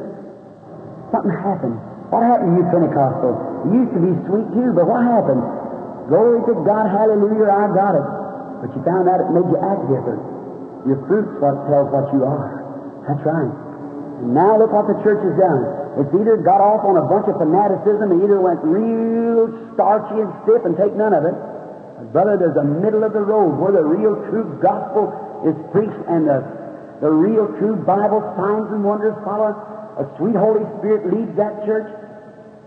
Something happened. What happened to you Pentecostals? You used to be sweet too, but what happened? Glory to God, hallelujah, I got it. But you found out it made you act different. Your fruit's what tells what you are. That's right. And now look what the church has done. It's either got off on a bunch of fanaticism, it either went real starchy and stiff and take none of it. Brother, there's a middle of the road where the real true gospel is preached and the, the real true Bible signs and wonders follow. A sweet Holy Spirit leads that church.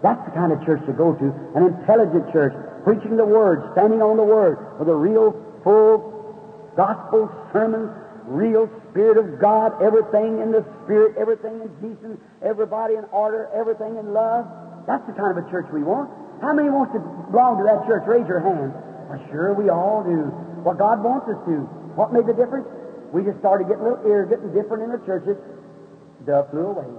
That's the kind of church to go to. An intelligent church, preaching the Word, standing on the Word, with a real full gospel sermon, real Spirit of God, everything in the Spirit, everything in decent, everybody in order, everything in love. That's the kind of a church we want. How many wants to belong to that church? Raise your hand. Well, sure, we all do. What God wants us to. What made the difference? We just started getting a little arrogant and different in the churches. Dove flew away.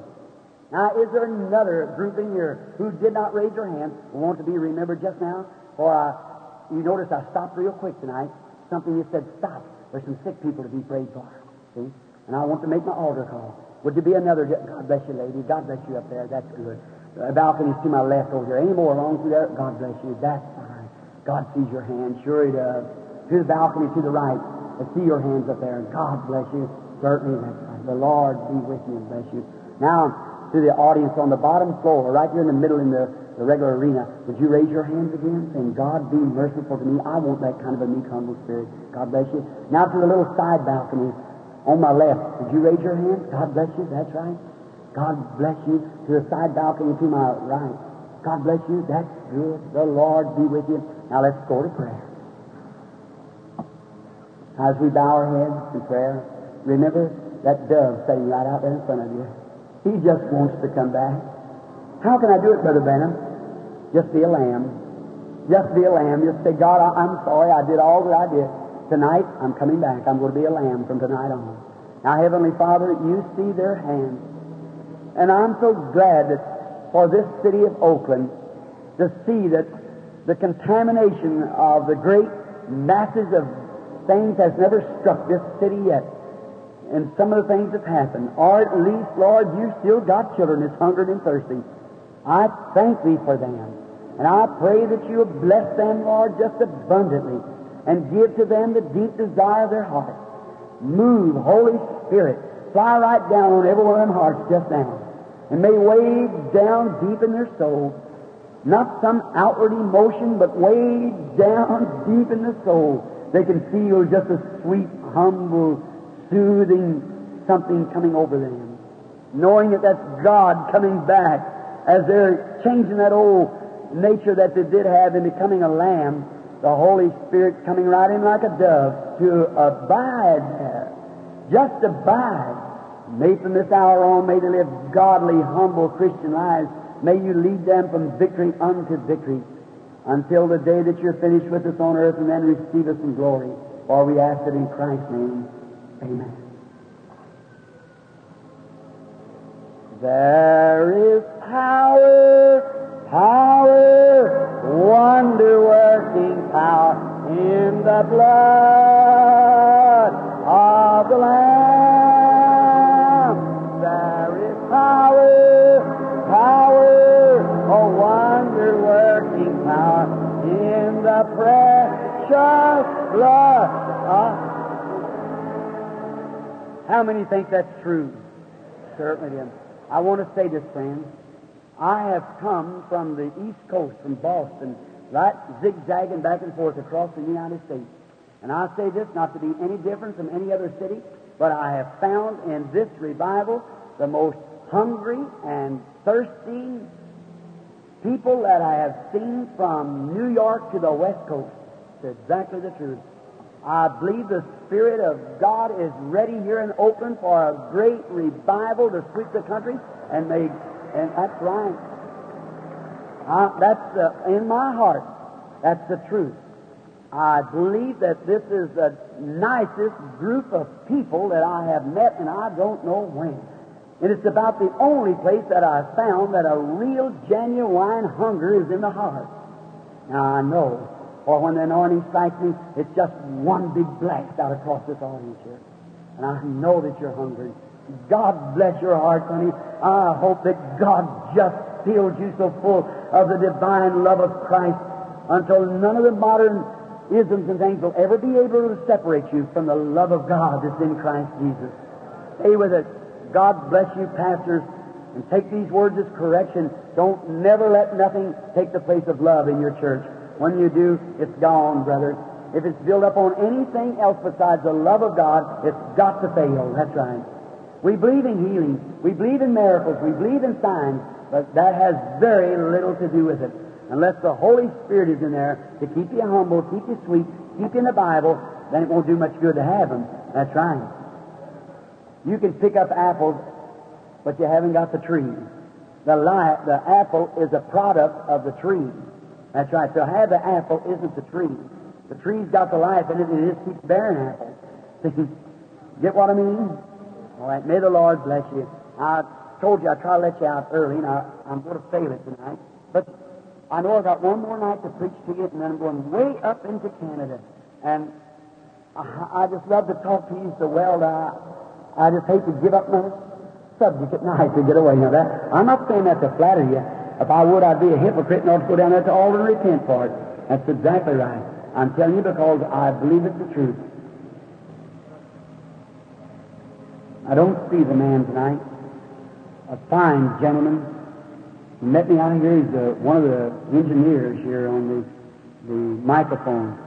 Now, is there another group in here who did not raise their hand want to be remembered just now? For I, uh, you notice I stopped real quick tonight. Something you said, stop. There's some sick people to be prayed for. See? And I want to make my altar call. Would there be another? God bless you, lady. God bless you up there. That's good. The balcony's to my left over here. Any more along through there? God bless you. That's fine. God sees your hand. Sure He does. The balcony to the right. I see your hands up there. God bless you. Certainly. The Lord be with you and bless you. Now, to the audience on the bottom floor, right here in the middle in the, the regular arena, would you raise your hands again, saying, God be merciful to me. I want that kind of a meek, humble spirit. God bless you. Now to the little side balcony on my left, would you raise your hands? God bless you. That's right. God bless you. To the side balcony to my right. God bless you. That's good. The Lord be with you. Now let's go to prayer. As we bow our heads in prayer, remember that dove sitting right out there in front of you. He just wants to come back. How can I do it, Brother Branham? Just be a lamb. Just be a lamb. Just say, God, I, am sorry. I did all that I did. Tonight, I'm coming back. I'm going to be a lamb from tonight on. Now, Heavenly Father, you see their hands. And I'm so glad that for this city of Oakland to see that the contamination of the great masses of things has never struck this city yet and some of the things that happened. Or at least, Lord, you still got children that's hungered and thirsty. I thank Thee for them. And I pray that you will bless them, Lord, just abundantly and give to them the deep desire of their heart. Move, Holy Spirit. Fly right down on every one of them hearts just now. And may way down deep in their soul, not some outward emotion, but way down deep in the soul, they can feel just a sweet, humble, soothing something coming over them, knowing that that's God coming back as they're changing that old nature that they did have in becoming a lamb. The Holy Spirit coming right in like a dove to abide there, just abide. May from this hour on, may they live godly, humble Christian lives. May you lead them from victory unto victory until the day that you're finished with us on earth and then receive us in glory. For we ask it in Christ's name. Amen. There is power, power, wonder working power in the blood of the Lamb. There precious blood. Uh, how many think that's true? Certainly. I want to say this, friends. I have come from the East Coast, from Boston, right zigzagging back and forth across the United States. And I say this not to be any different from any other city, but I have found in this revival the most hungry and thirsty people that I have seen from New York to the West Coast. It's exactly the truth. I believe the Spirit of God is ready here in Oakland for a great revival to sweep the country, and may, and that's right. Uh, that's uh, in my heart. That's the truth. I believe that this is the nicest group of people that I have met, and I don't know when. And it's about the only place that I've found that a real, genuine hunger is in the heart. Now I know, for when the anointing strikes me, it's just one big blast out across this audience here. And I know that you're hungry. God bless your heart, honey. I hope that God just fills you so full of the divine love of Christ until none of the modern isms and things will ever be able to separate you from the love of God that's in Christ Jesus. Stay with it. God bless you, pastors, and take these words as correction. Don't never let nothing take the place of love in your church. When you do, it's gone, brother. If it's built up on anything else besides the love of God, it's got to fail. That's right. We believe in healing. We believe in miracles. We believe in signs, but that has very little to do with it. Unless the Holy Spirit is in there to keep you humble, keep you sweet, keep you in the Bible, then it won't do much good to have them. That's right. You can pick up apples, but you haven't got the tree. The, li- the apple is a product of the tree. That's right. To have the apple isn't the tree. The tree's got the life in it, and it just keeps bearing apples. Get what I mean? All right. May the Lord bless you. I told you I'd try to let you out early, and I, I'm going to fail it tonight. But I know I've got one more night to preach to you, and then I'm going way up into Canada. And I, I just love to talk to you so well that I, just hate to give up my subject at night to get away. Now that I'm not saying that to flatter you. If I would, I'd be a hypocrite and ought to go down there to Alden and repent for it. That's exactly right. I'm telling you because I believe it's the truth. I don't see the man tonight. A fine gentleman. He met me out here. He's uh, one of the engineers here on the, the microphone.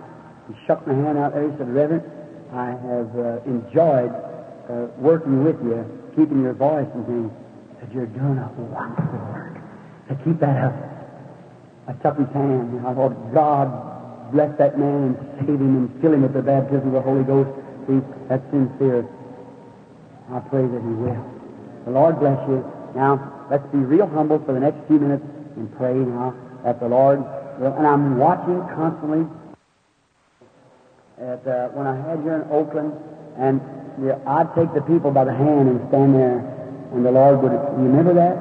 He shook my hand out there. He said, Reverend, I have uh, enjoyed uh, working with you, keeping your voice and things. Said, You're doing a wonderful work. To keep that up. I took his hand and I thought, God bless that man and save him and fill him with the baptism of the Holy Ghost. See, that's sincere. I pray that he will. The Lord bless you. Now, let's be real humble for the next few minutes and pray now that the Lord will. And I'm watching constantly at, uh, when I had you in Oakland, and I'd take the people by the hand and stand there, and the Lord would. You remember that?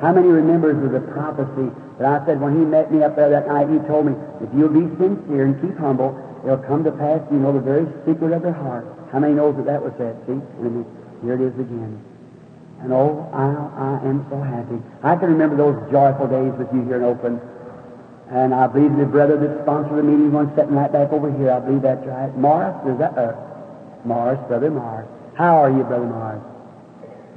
How many remembers of the prophecy that I said when He met me up there that night? He told me, if you'll be sincere and keep humble, it'll come to pass. You know the very secret of their heart. How many knows that that was said? See, and here it is again. And oh, I, I am so happy. I can remember those joyful days with you here in Oakland. And I believe the brother that sponsored the meeting, one sitting right back over here, I believe that's right. Morris, is that uh, Morris, Brother Morris? How are you, Brother Morris?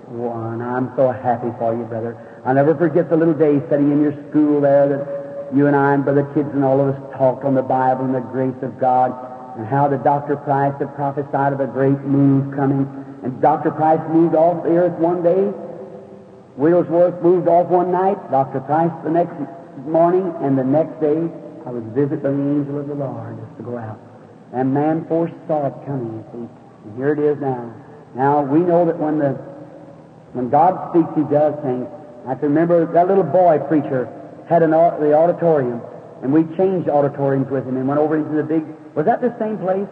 One, I'm so happy for you, brother. I'll never forget the little day sitting in your school there that you and I and Brother Kids and all of us talked on the Bible and the grace of God and how the Dr. Price had prophesied of a great move coming. And Dr. Price moved off the earth one day. Wigglesworth moved off one night. Dr. Price the next morning. And the next day, I was visited by the angel of the Lord just to go out. And man foresaw it coming, you see. And here it is now. Now, we know that when the when God speaks, He does things. I can remember that little boy preacher had an the auditorium, and we changed auditoriums with him and went over into the big. Was that the same place?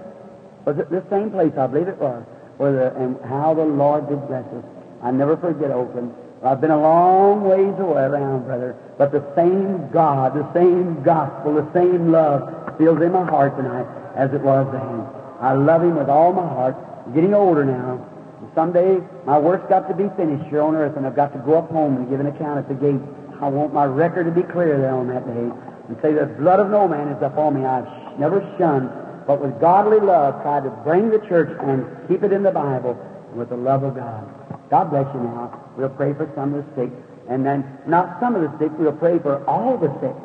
Was it the same place? I believe it was. Where the, and how the Lord did bless us. I never forget Oakland. I've been a long ways away around, brother, but the same God, the same gospel, the same love feels in my heart tonight as it was then. I love Him with all my heart. I'm getting older now. And someday my work's got to be finished here on earth, and I've got to go up home and give an account at the gate. I want my record to be clear there on that day. and say, The blood of no man is upon me. I've never shunned, but with godly love tried to bring the church and keep it in the Bible with the love of God. God bless you now. We'll pray for some of the sick, and then not some of the sick, we'll pray for all the sick.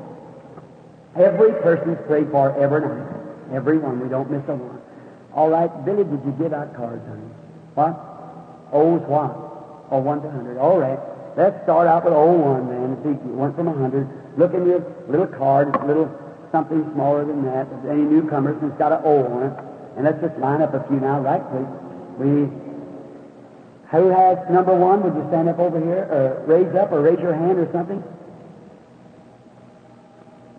Every person's prayed for every night. Every one. We don't miss a one. All right, Billy, did you give out cards, honey? What? O's what? Oh, 1 to 100. All right. Let's start out with O one then. See, you went from 100. Look in your little card. It's a little something smaller than that. If any newcomers, it's got an O on it. And let's just line up a few now, right, please? We who has number one? Would you stand up over here, or raise up, or raise your hand, or something?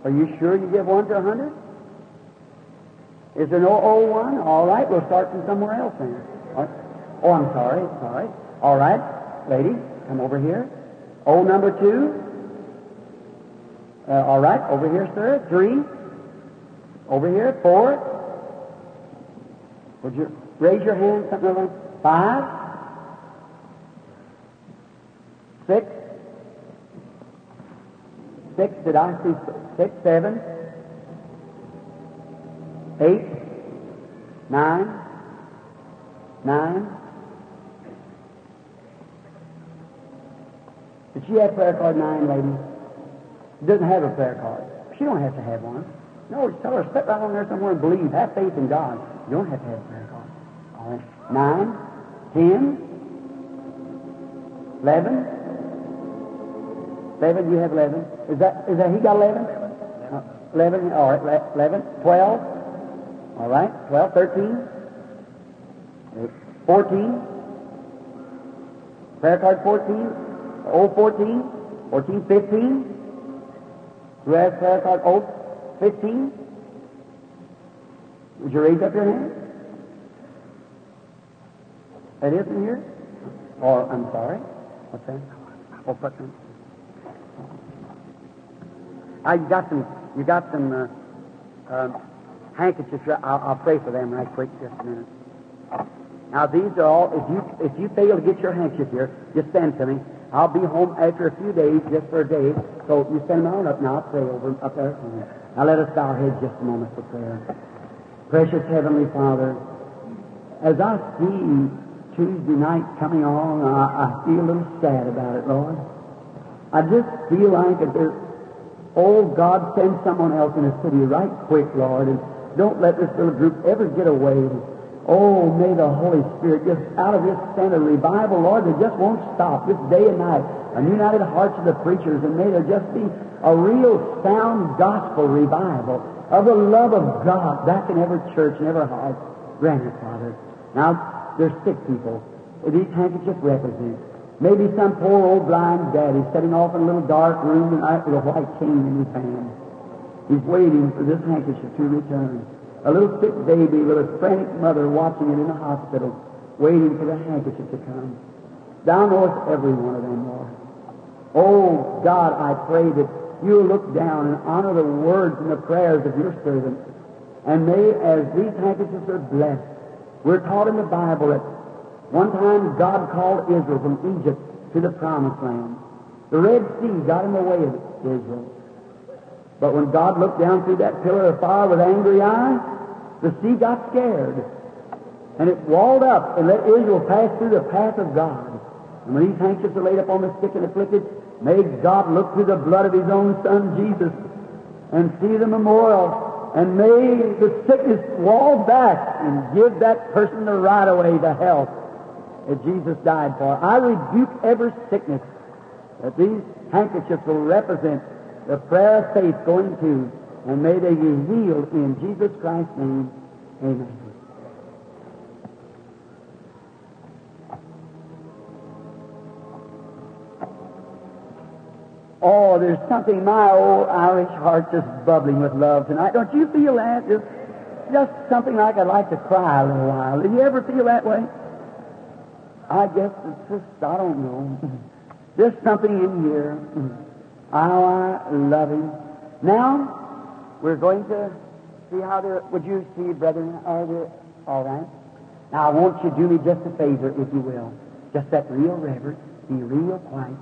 Are you sure you give one to a hundred? Is there no O one? All right, we'll start from somewhere else then. Oh, I'm sorry, sorry. All right, lady, come over here. O number two. Uh, all right, over here, sir. Three. Over here, four. Would you raise your hand? Something like that. Five. Six. Six, did I see six, seven, eight, nine, nine. Did she have prayer card nine, lady? Doesn't have a prayer card. She don't have to have one. No, just tell her, sit right on there somewhere and believe. Have faith in God. You don't have to have a prayer card. All right. Nine, ten, eleven, Eleven, you have eleven. Is that is that he got eleven? Uh, Eleven. All right. le- Eleven. Twelve. All right. Twelve. Thirteen. Uh, Fourteen. Prayer card fourteen. O fourteen. Fourteen. Fifteen. Who has prayer card O fifteen? Would you raise up your hand? That isn't here? Or I'm sorry. What's that? Oh, put them. I got some. You got some uh, um, handkerchiefs. I'll, I'll pray for them right quick. Just a minute. Now these are all. If you if you fail to get your handkerchief here, just send to me. I'll be home after a few days, just for a day. So you send them on up now. I'll pray over up there. Now let us bow our heads just a moment for prayer. Precious Heavenly Father, as I see Tuesday night coming on, I, I feel a little sad about it, Lord. I just feel like that there, oh God, send someone else in the city right quick, Lord, and don't let this little group ever get away. Oh, may the Holy Spirit just out of this center revival, Lord, they just won't stop, just day and night. And united hearts of the preachers, and may there just be a real sound gospel revival of the love of God back in every church and every heart. Grant it, Father. Now, there's sick people. These handkerchiefs represent. Maybe some poor old blind daddy sitting off in a little dark room tonight with a white cane in his hand. He's waiting for this handkerchief to return. A little sick baby with a frantic mother watching it in the hospital, waiting for the handkerchief to come. Thou knowest every one of them, Lord. Oh, God, I pray that you'll look down and honor the words and the prayers of your servant. And may, as these handkerchiefs are blessed, we're taught in the Bible that one time God called Israel from Egypt to the promised land. The Red Sea got in the way of Israel. But when God looked down through that pillar of fire with angry eyes, the sea got scared. And it walled up and let Israel pass through the path of God. And when these handkerchiefs are laid upon the sick and afflicted, may God look through the blood of His own Son, Jesus, and see the memorial. And may the sickness wall back and give that person the right of way to health that Jesus died for. I rebuke every sickness that these handkerchiefs will represent the prayer of faith going to, and may they be healed in Jesus Christ's name. Amen. Oh, there's something in my old Irish heart just bubbling with love tonight. Don't you feel that? Just, just something like I'd like to cry a little while. Did you ever feel that way? I guess it's just, I don't know. There's something in here. Love him. Now, we're going to see how they're, would you see, brethren, are they all right? Now, I want you to do me just a favor, if you will. Just that real reverent, be real quiet,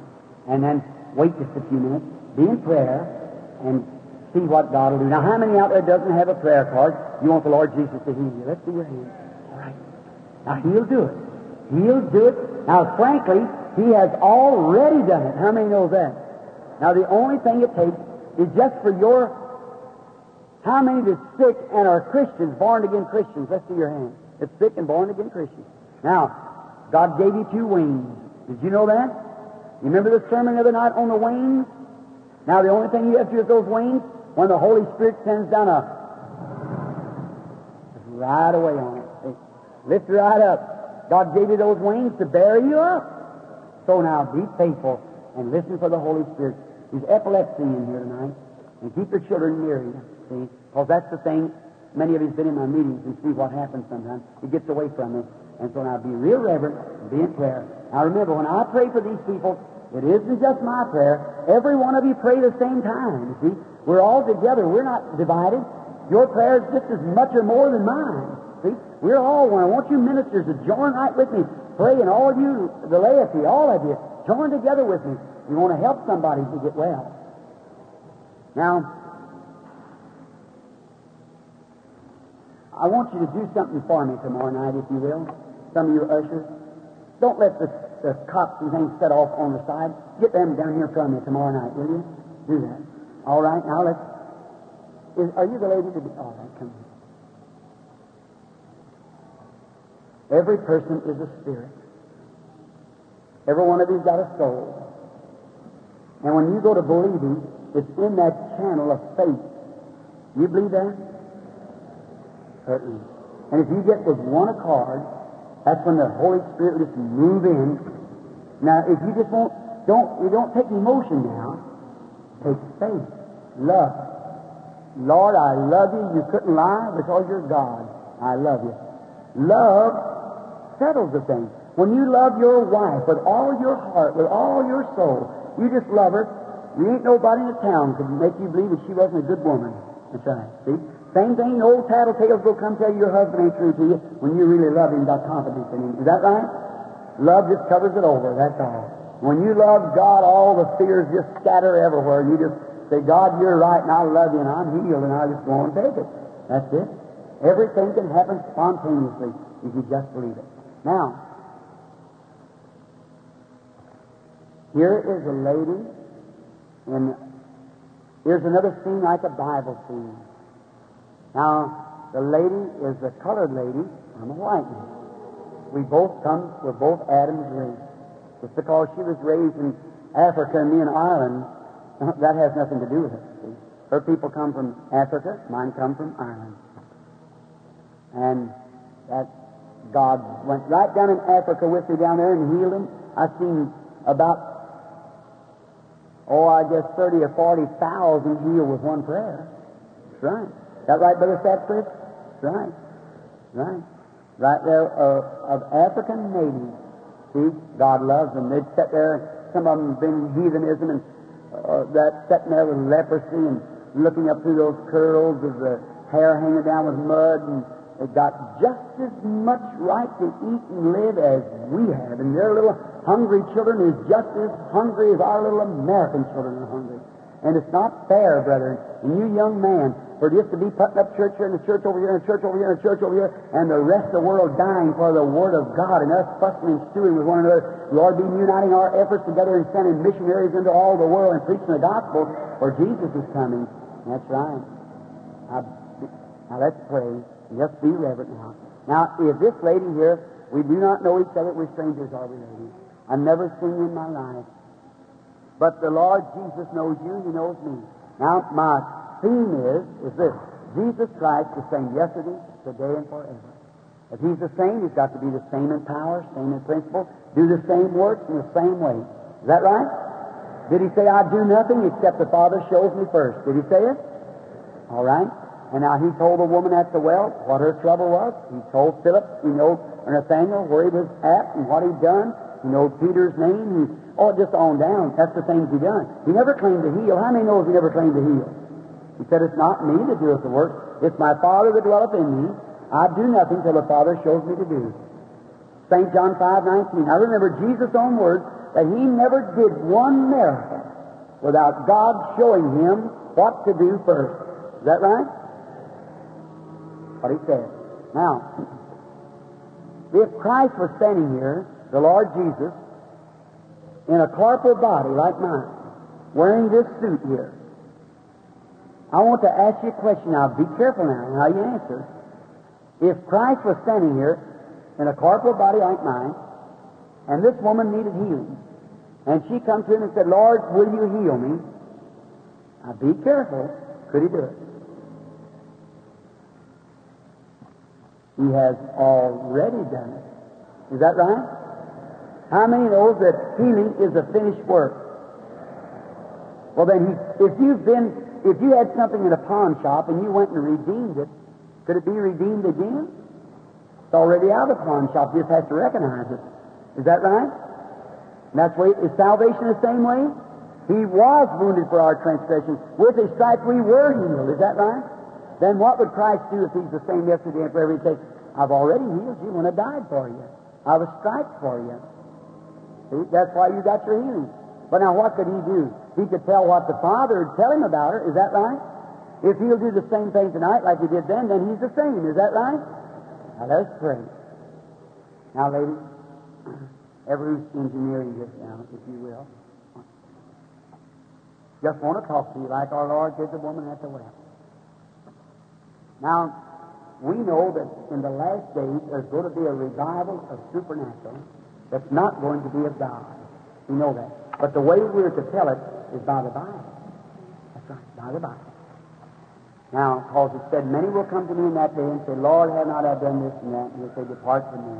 and then wait just a few minutes, be in prayer, and See what God will do. Now, how many out there doesn't have a prayer card? You want the Lord Jesus to heal you. Let's see your hand. All right. Now, He'll do it. He'll do it. Now, frankly, He has already done it. How many know that? Now, the only thing it takes is just for your. How many that's sick and are Christians, born again Christians? Let's see your hand. It's sick and born again Christians. Now, God gave you two wings. Did you know that? You remember the sermon the other night on the wings? Now, the only thing you have to do with those wings, when the Holy Spirit sends down a right away on it. Lift right up. God gave you those wings to bear you up. So now be faithful and listen for the Holy Spirit. There's epilepsy in here tonight. And keep your children near you. See? Because that's the thing. Many of you've been in my meetings and see what happens sometimes. He gets away from me. And so now be real reverent and be in prayer. Now remember, when I pray for these people, it isn't just my prayer. Every one of you pray the same time. See? We're all together. We're not divided. Your prayer is just as much or more than mine. See? We're all one. I want you ministers to join right with me. Pray, and all of you, the laity, all of you, join together with me. You want to help somebody to get well. Now, I want you to do something for me tomorrow night, if you will. Some of you ushers. Don't let the, the cops and things set off on the side. Get them down here from me tomorrow night, will you? Do that. All right, now let's. Is, are you the lady to be? All right, come here. Every person is a spirit. Every one of you's got a soul. And when you go to believing, it's in that channel of faith. You believe that? Certainly. And if you get with one accord, that's when the Holy Spirit will just move in. Now, if you just won't, don't, you don't take emotion now. Take faith, love. Lord, I love you. You couldn't lie because you're God. I love you. Love settles the thing. When you love your wife with all your heart, with all your soul, you just love her. You ain't nobody in the town could make you believe that she wasn't a good woman. That's right. See? Same thing, old tattletales will come tell you your husband ain't true to you when you really love him, got confidence in him. Is that right? Love just covers it over, that's all. When you love God, all the fears just scatter everywhere. You just say, God, you're right, and I love you, and I'm healed, and I just go and take it. That's it. Everything can happen spontaneously if you just believe it. Now, here is a lady, and here's another scene like a Bible scene. Now, the lady is the colored lady. I'm a white man. We both come, we're both Adam's race. Just because she was raised in Africa and me in Ireland, that has nothing to do with it. See? Her people come from Africa, mine come from Ireland. And that God went right down in Africa with me down there and healed him. I've seen about, oh, I guess 30 or 40,000 healed with one prayer. That's right. Is that right, Brother Satchford? Right. Right. Right there uh, of African natives. See, God loves them. They'd sit there, some of them been heathenism and uh, that sitting there with leprosy and looking up through those curls of the hair hanging down with mud and they got just as much right to eat and live as we have. And their little hungry children is just as hungry as our little American children are hungry. And it's not fair, brethren. And you young man, for just to be putting up church here and a church over here and a church over here and a church over here, and the rest of the world dying for the Word of God and us fussing and stewing with one another. Lord, be uniting our efforts together and sending missionaries into all the world and preaching the gospel, for Jesus is coming. That's right. Now, now let's pray. Just be reverent now. Now, if this lady here, we do not know each other, we're strangers, are we, lady? I've never seen you in my life. But the Lord Jesus knows you, He knows me. Now, my theme is, is this. Jesus Christ the same yesterday, today, and forever. If He's the same, He's got to be the same in power, same in principle, do the same works in the same way. Is that right? Did He say, I do nothing except the Father shows me first? Did He say it? All right. And now He told the woman at the well what her trouble was. He told Philip, He knew Nathaniel where he was at and what he'd done. He knew Peter's name. He, oh, just on down. That's the things He done. He never claimed to heal. How many knows He never claimed to heal? He said, It's not me that doeth the work, it's my Father that dwelleth in me. I do nothing till the Father shows me to do. St. John 5 19. I remember Jesus' own words that he never did one miracle without God showing him what to do first. Is that right? What he said. Now, if Christ was standing here, the Lord Jesus, in a corporal body like mine, wearing this suit here, I want to ask you a question now. Be careful now how you answer. If Christ was standing here in a corporal body like mine, and this woman needed healing, and she come to him and said, Lord, will you heal me? Now be careful. Could he do it? He has already done it. Is that right? How many knows that healing is a finished work? Well, then, he, if you've been, if you had something in a pawn shop and you went and redeemed it, could it be redeemed again? It's already out of the pawn shop. You just has to recognize it. Is that right? And that's way. Is salvation the same way? He was wounded for our transgressions. With his stripes we were healed. Is that right? Then what would Christ do if he's the same yesterday and forever? He'd say, I've already healed you when I died for you. I was striped for you. That's why you got your healing. But now what could he do? He could tell what the Father would tell him about her. Is that right? If he'll do the same thing tonight like he did then, then he's the same. Is that right? Now let's pray. Now, ladies, every engineering this now, if you will. Just want to talk to you like our Lord did the woman at the well. Now, we know that in the last days there's going to be a revival of supernatural that's not going to be of God. We know that. But the way we're to tell it is by the Bible. That's right, by the Bible. Now, because it said, Many will come to me in that day and say, Lord, have not I done this and that? And he'll say, Depart from me.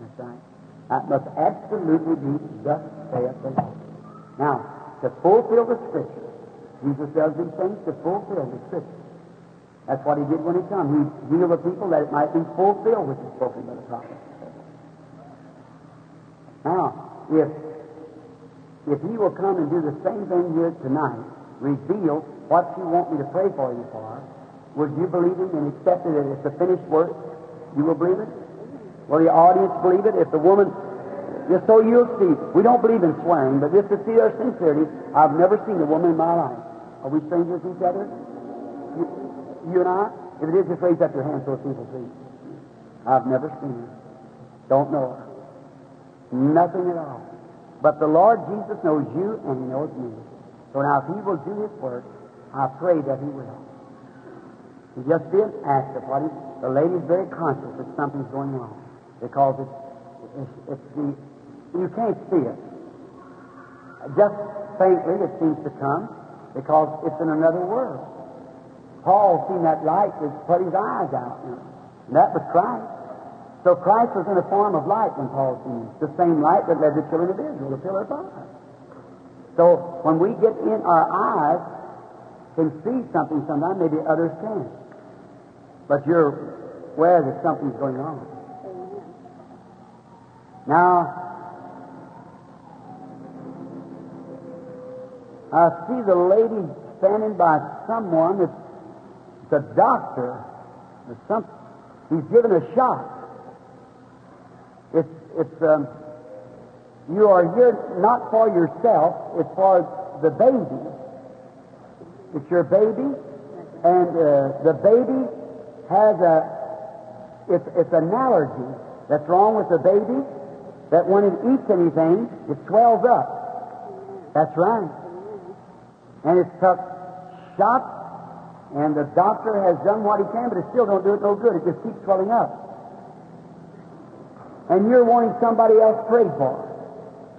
That's right. That must absolutely be thus saith the Lord. Now, to fulfill the Scripture, Jesus does these things to fulfill the Scripture. That's what he did when he came. He healed the people that it might be fulfilled which is spoken by the prophet. If if he will come and do the same thing here tonight, reveal what you want me to pray for you for, would you believe him and accept it as a finished work? You will believe it? Will the audience believe it? If the woman, just so you'll see, we don't believe in swearing, but just to see their sincerity, I've never seen a woman in my life. Are we strangers to each other? You, you and I? If it is, just raise up your hand so people see. I've never seen her. Don't know her. Nothing at all. But the Lord Jesus knows you and He knows me. So now, if He will do His work, I pray that He will. He just be an act of what He. The lady's very conscious that something's going on because it's, it's, it's the you can't see it. Just faintly, it seems to come because it's in another world. Paul seen that light that put his eyes out, and that was Christ. So Christ was in a form of light when Paul seen him. The same light that led the children of Israel, the pillar of fire. So when we get in our eyes, can see something sometimes, maybe others can't. But you're aware that something's going on. Now, I see the lady standing by someone that's a doctor or something. He's given a shot. It's, um, you are here not for yourself, it's for the baby. It's your baby, and uh, the baby has a, it's, it's an allergy that's wrong with the baby that when it eats anything, it swells up. That's right. And it's took shots, and the doctor has done what he can, but it still don't do it no good. It just keeps swelling up. And you're wanting somebody else prayed for.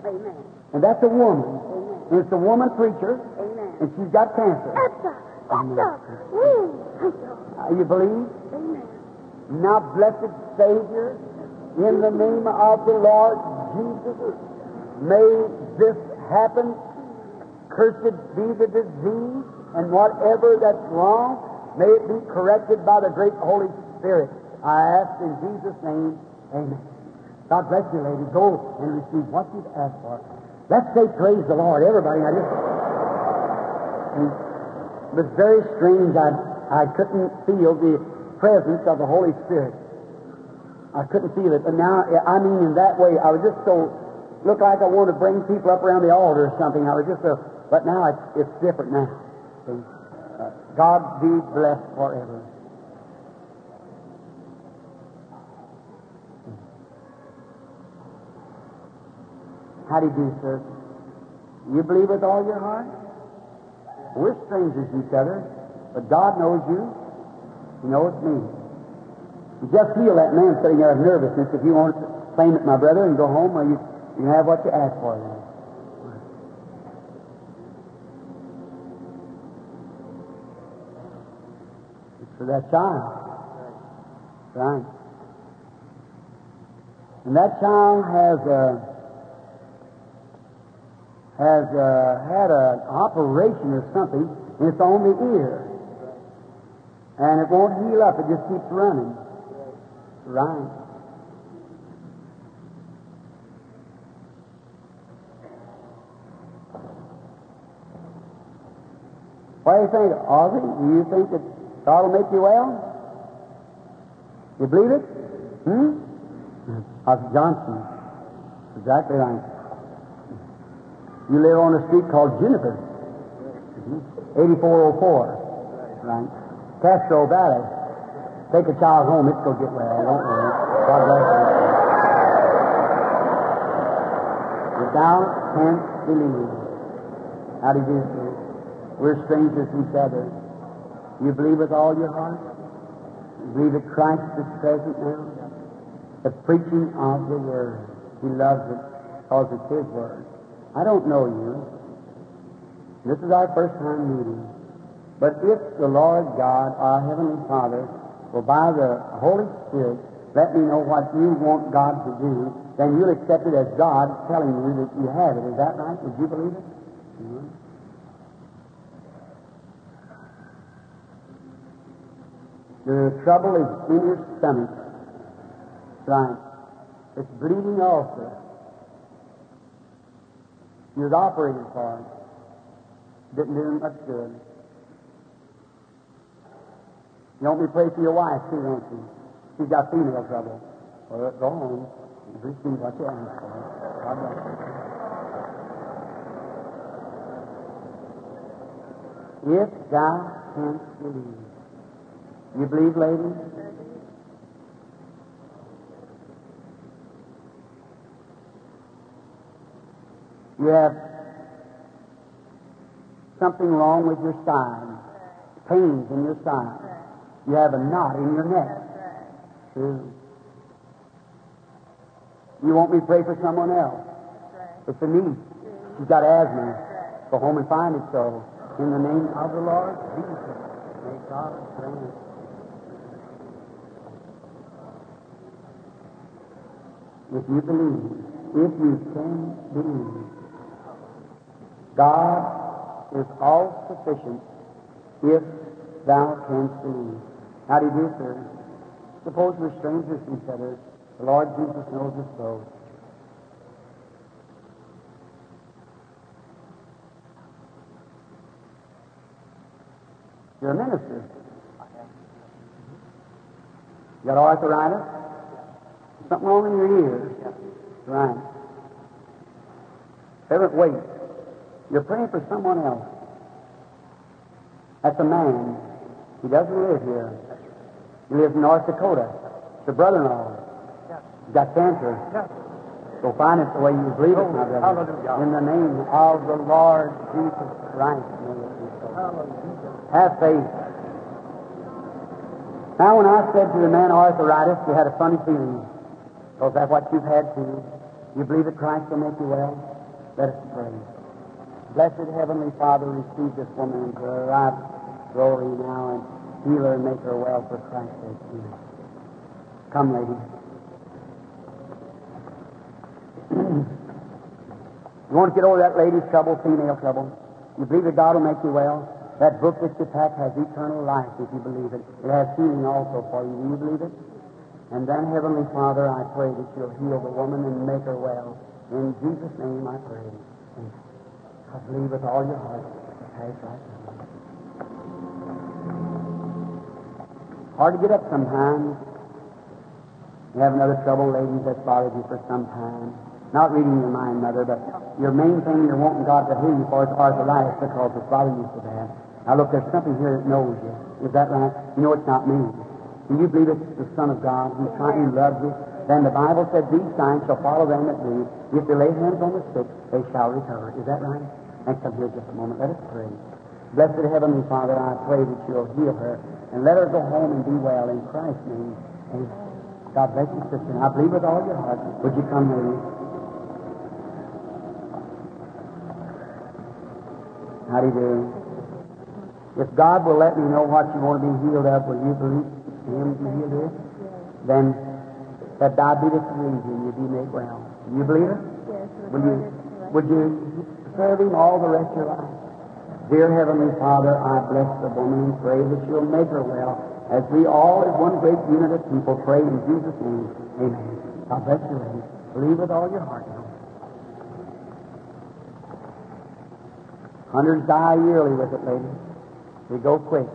Amen. And that's a woman. Amen. And it's a woman preacher, Amen. and she's got cancer. That's a, that's a, woo, that's a, Uh, you believe? amen. Now, blessed Savior, in the name of the Lord Jesus, may this happen. Cursed be the disease, and whatever that's wrong, may it be corrected by the great Holy Spirit. I ask in Jesus' name, Amen. God bless you, lady. Go and receive what you've asked for. Let's say praise the Lord, everybody. I just it was very strange. I I couldn't feel the presence of the Holy Spirit. I couldn't feel it. But now, I mean, in that way, I was just so, looked like I wanted to bring people up around the altar or something. I was just so, but now it's, it's different now. See? God be blessed forever. How do you do, sir? You believe with all your heart? We're strangers to each other, but God knows you. He knows me. You just feel that man sitting there of nervousness. If you want to claim it, my brother, and go home, or you, you have what you ask for then. It's for that child. Right. And that child has a has uh, had an operation or something, and it's on the ear. And it won't heal up, it just keeps running. Right. What do you think, Ozzy? Do you think that God will make you well? You believe it? Hmm? Ozzy Johnson. Exactly right. You live on a street called Juniper. Mm-hmm. 8404. Right. Castro Valley. Take a child home, it's going to get well. Don't worry. God bless you. Without can't believe. How do you do? We're strangers to each other. You believe with all your heart? You believe that Christ is present now? The preaching of the Word. He loves it because it's His Word. I don't know you. This is our first time meeting. But if the Lord God, our Heavenly Father, will by the Holy Spirit let me know what you want God to do, then you'll accept it as God telling you that you have it. Is that right? Would you believe it? Mhm. The trouble is in your stomach. Right. It's bleeding also. You was operated for it. Didn't do him much good. You want me to pray for your wife too, don't you? She's got female trouble. Well, go and receive what you ask for. God bless you. If thou canst believe. You believe, lady? You have something wrong with your side, pains in your side. You have a knot in your neck. True. You want me to pray for someone else? It's a niece. She's got asthma. Go home and find it so. In the name of the Lord Jesus, may God grant. If you believe, if you can believe, God is all sufficient if thou canst believe. How do you do, sir? Suppose we're strangers to each other. The Lord Jesus knows us both. You're a minister. You got arthritis? Something wrong in your ears? Right. Everett, wait. You're praying for someone else. That's a man. He doesn't live here. He lives in North Dakota. It's a brother-in-law. He's got cancer. Yes. Go find it the way you believe it, my oh, brother. Hallelujah. In the name of the Lord Jesus Christ. may it be so. Have faith. Now, when I said to the man arthritis, you had a funny feeling. Because that's what you've had too. You believe that Christ will make you well? Let us pray. Blessed Heavenly Father, receive this woman into her life glory now and heal her and make her well for Christ's sake. Come, lady. you want to get over that lady's trouble, female trouble? You believe that God will make you well? That book that you pack has eternal life if you believe it. It has healing also for you. Do you believe it? And then, Heavenly Father, I pray that you'll heal the woman and make her well. In Jesus' name I pray. I believe with all your heart. Pass right. Hard to get up sometimes. You have another trouble, ladies, that's bothered you for some time. Not reading your mind, Mother, but your main thing you're wanting God to heal you for is arthritis because it's bothering you so bad. Now look, there's something here that knows you. Is that right? You know it's not me. Do you believe it's the Son of God who's trying to love you? Then the Bible said, These signs shall follow them that believe. If they lay hands on the sick, they shall recover. Is that right? And come here just a moment. Let us pray. Blessed Heavenly Father, I pray that you'll heal her and let her go home and be well in Christ's name. Amen. God bless you, sister. And I believe with all your heart. Would you come, lady? How do you do? If God will let me know what you want to be healed of, will you believe Him to heal you? Then that diabetes will leave you and you'll be made well. Do you believe it? Yes. Will you, would you serve Him all the rest of your life? Dear Heavenly Father, I bless the woman and pray that you'll make her well as we all, as one great unit of people, pray in Jesus' name. Amen. God bless you, lady. Believe with all your heart now. Hundreds die yearly with it, lady. They go quick.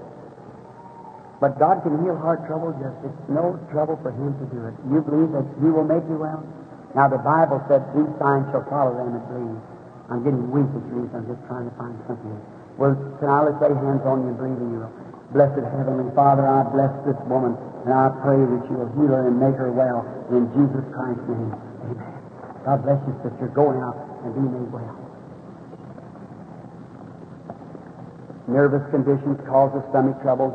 But God can heal heart trouble just it's no trouble for Him to do it. You believe that He will make you well? Now the Bible said these signs shall follow them that believe. I'm getting weak as you I'm just trying to find something. Well, can I lay hands on you and believe in you? Blessed Heavenly Father, I bless this woman, and I pray that you will heal her and make her well in Jesus Christ's name. Amen. God bless you, sister. Go out and be made well. Nervous conditions cause of stomach trouble.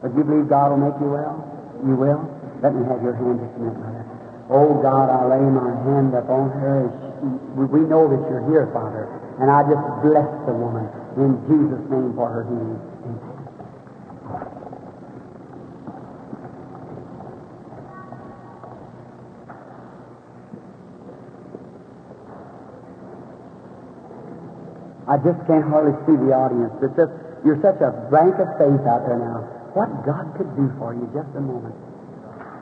But you believe God will make you well? You will? Let me have your hand just a minute, mother. Oh God, I lay my hand upon her. As we, know that you're here, Father, and I just bless the woman in Jesus' name for her healing. I just can't hardly see the audience. It's just, you're such a blank of faith out there now. What God could do for you, just a moment.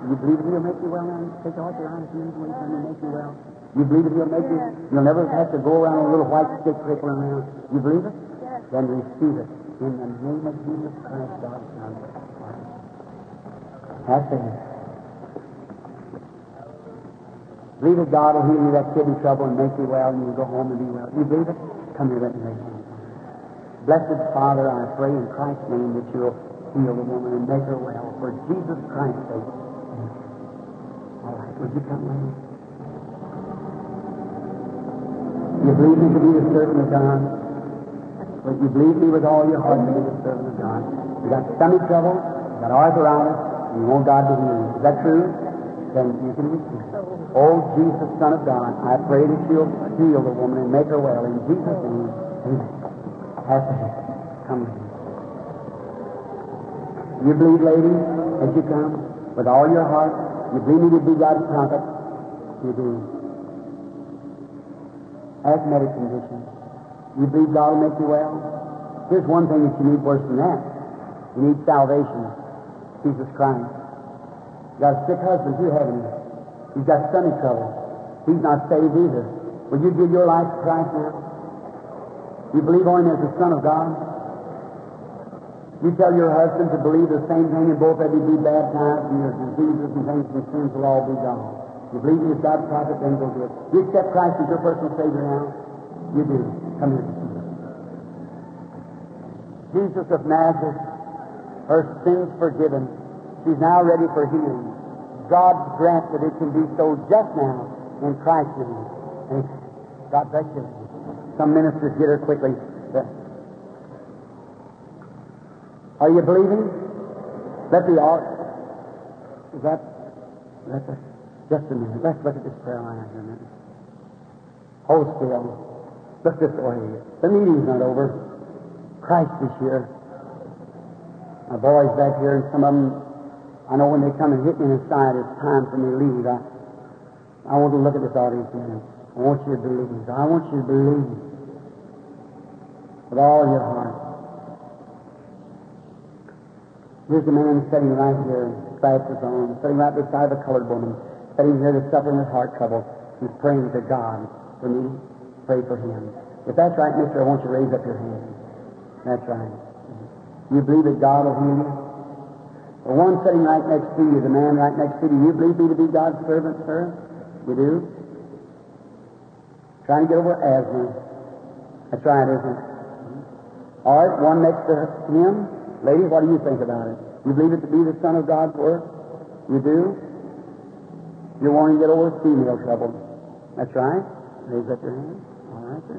You believe He'll make you well now? Take off your eyes and make you well. You believe that He'll make you? You'll never have to go around with a little white stick crippling around. You believe it? Then receive it in the name of Jesus Christ, God's Son. Have faith. Believe that God will heal you that kidney trouble and make you well, and you'll go home and be well. You believe it? Come here, let me hands you. Blessed Father, I pray in Christ's name that you'll heal the woman and make her well for Jesus Christ's sake. All right, would you come, lady? You believe me to be the servant of God? But you believe me with all your heart to be the servant of God. You got stomach trouble, you got arthritis, and you want God to heal you. Is that true? Then you can receive. Oh, Jesus, Son of God, I pray that you'll heal the woman and make her well. In Jesus' name, amen. Have faith. Come with me. You believe, lady, as you come, with all your heart. You believe me to be God's prophet. You do. Asthmatic condition. You believe God will make you well? Here's one thing that you need worse than that. You need salvation. Jesus Christ. You got a sick husband too, haven't you? He's got stomach trouble. He's not saved either. Will you give your life to Christ now? You believe on Him as the Son of God? You tell your husband to believe the same thing, and both of you be baptized, and your diseases and things and sins will all be gone. You believe He is God's prophet, then go do it. You accept Christ as your personal Savior now? You do. Come here. Jesus of Nazareth, her sins forgiven. She's now ready for healing. God grant that it can be so just now in Christ's name. Amen. God bless you. Some ministers get her quickly. Are you believing? Let the art. Is that? Let us. Just a minute. Let's look at this prayer line here a minute. Hold still. Look this way. The meeting's not over. Christ is here. My boys back here, and some of them, I know when they come and hit me in the side, it's time for me to leave. I, I want to look at this audience a minute. I want you to believe. I want you to believe with all your heart. Here's a man sitting right here, glasses on, sitting right beside the colored woman, sitting here that's suffering with heart trouble. He's praying to God for me. Pray for him. If that's right, mister, I want you to raise up your hand. That's right. You believe that God will heal you? The one sitting right next to you, the man right next to you, you believe me to be God's servant, sir? You do? Trying to get over asthma. That's right, isn't it? All right, one next to him. Lady, what do you think about it? You believe it to be the Son of God's Word? You do? You're wanting to get over female trouble. That's right. Raise up your hand. All right, sir.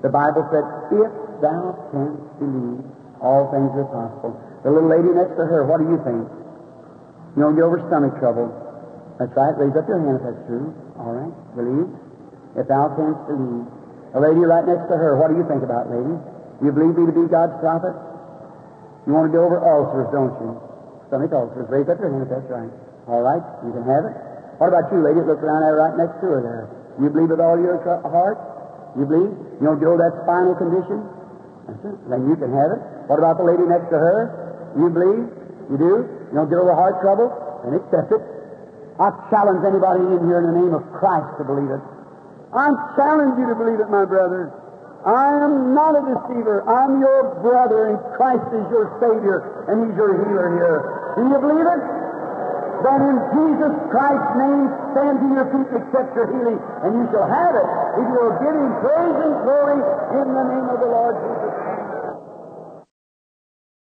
The Bible said, if thou canst believe, all things are possible. The little lady next to her, what do you think? You don't get over stomach trouble. That's right. Raise up your hand if that's true. All right. Believe. If thou canst believe. A lady right next to her, what do you think about, lady? You believe me to be God's prophet? You want to get over ulcers, don't you? Stomach ulcers. Raise up your hand if that's right. All right. You can have it. What about you, lady? Look around there right next to her there. You believe with all your heart? You believe? You don't get over that spinal condition? That's it. Then you can have it. What about the lady next to her? You believe? You do? You don't get over heart trouble? Then accept it. I challenge anybody in here in the name of Christ to believe it. I challenge you to believe it, my brother. I am not a deceiver. I'm your brother, and Christ is your Savior, and He's your healer here. Do you believe it? Then in Jesus Christ's name, stand to your feet and accept your healing, and you shall have it if you will give Him praise and glory in the name of the Lord Jesus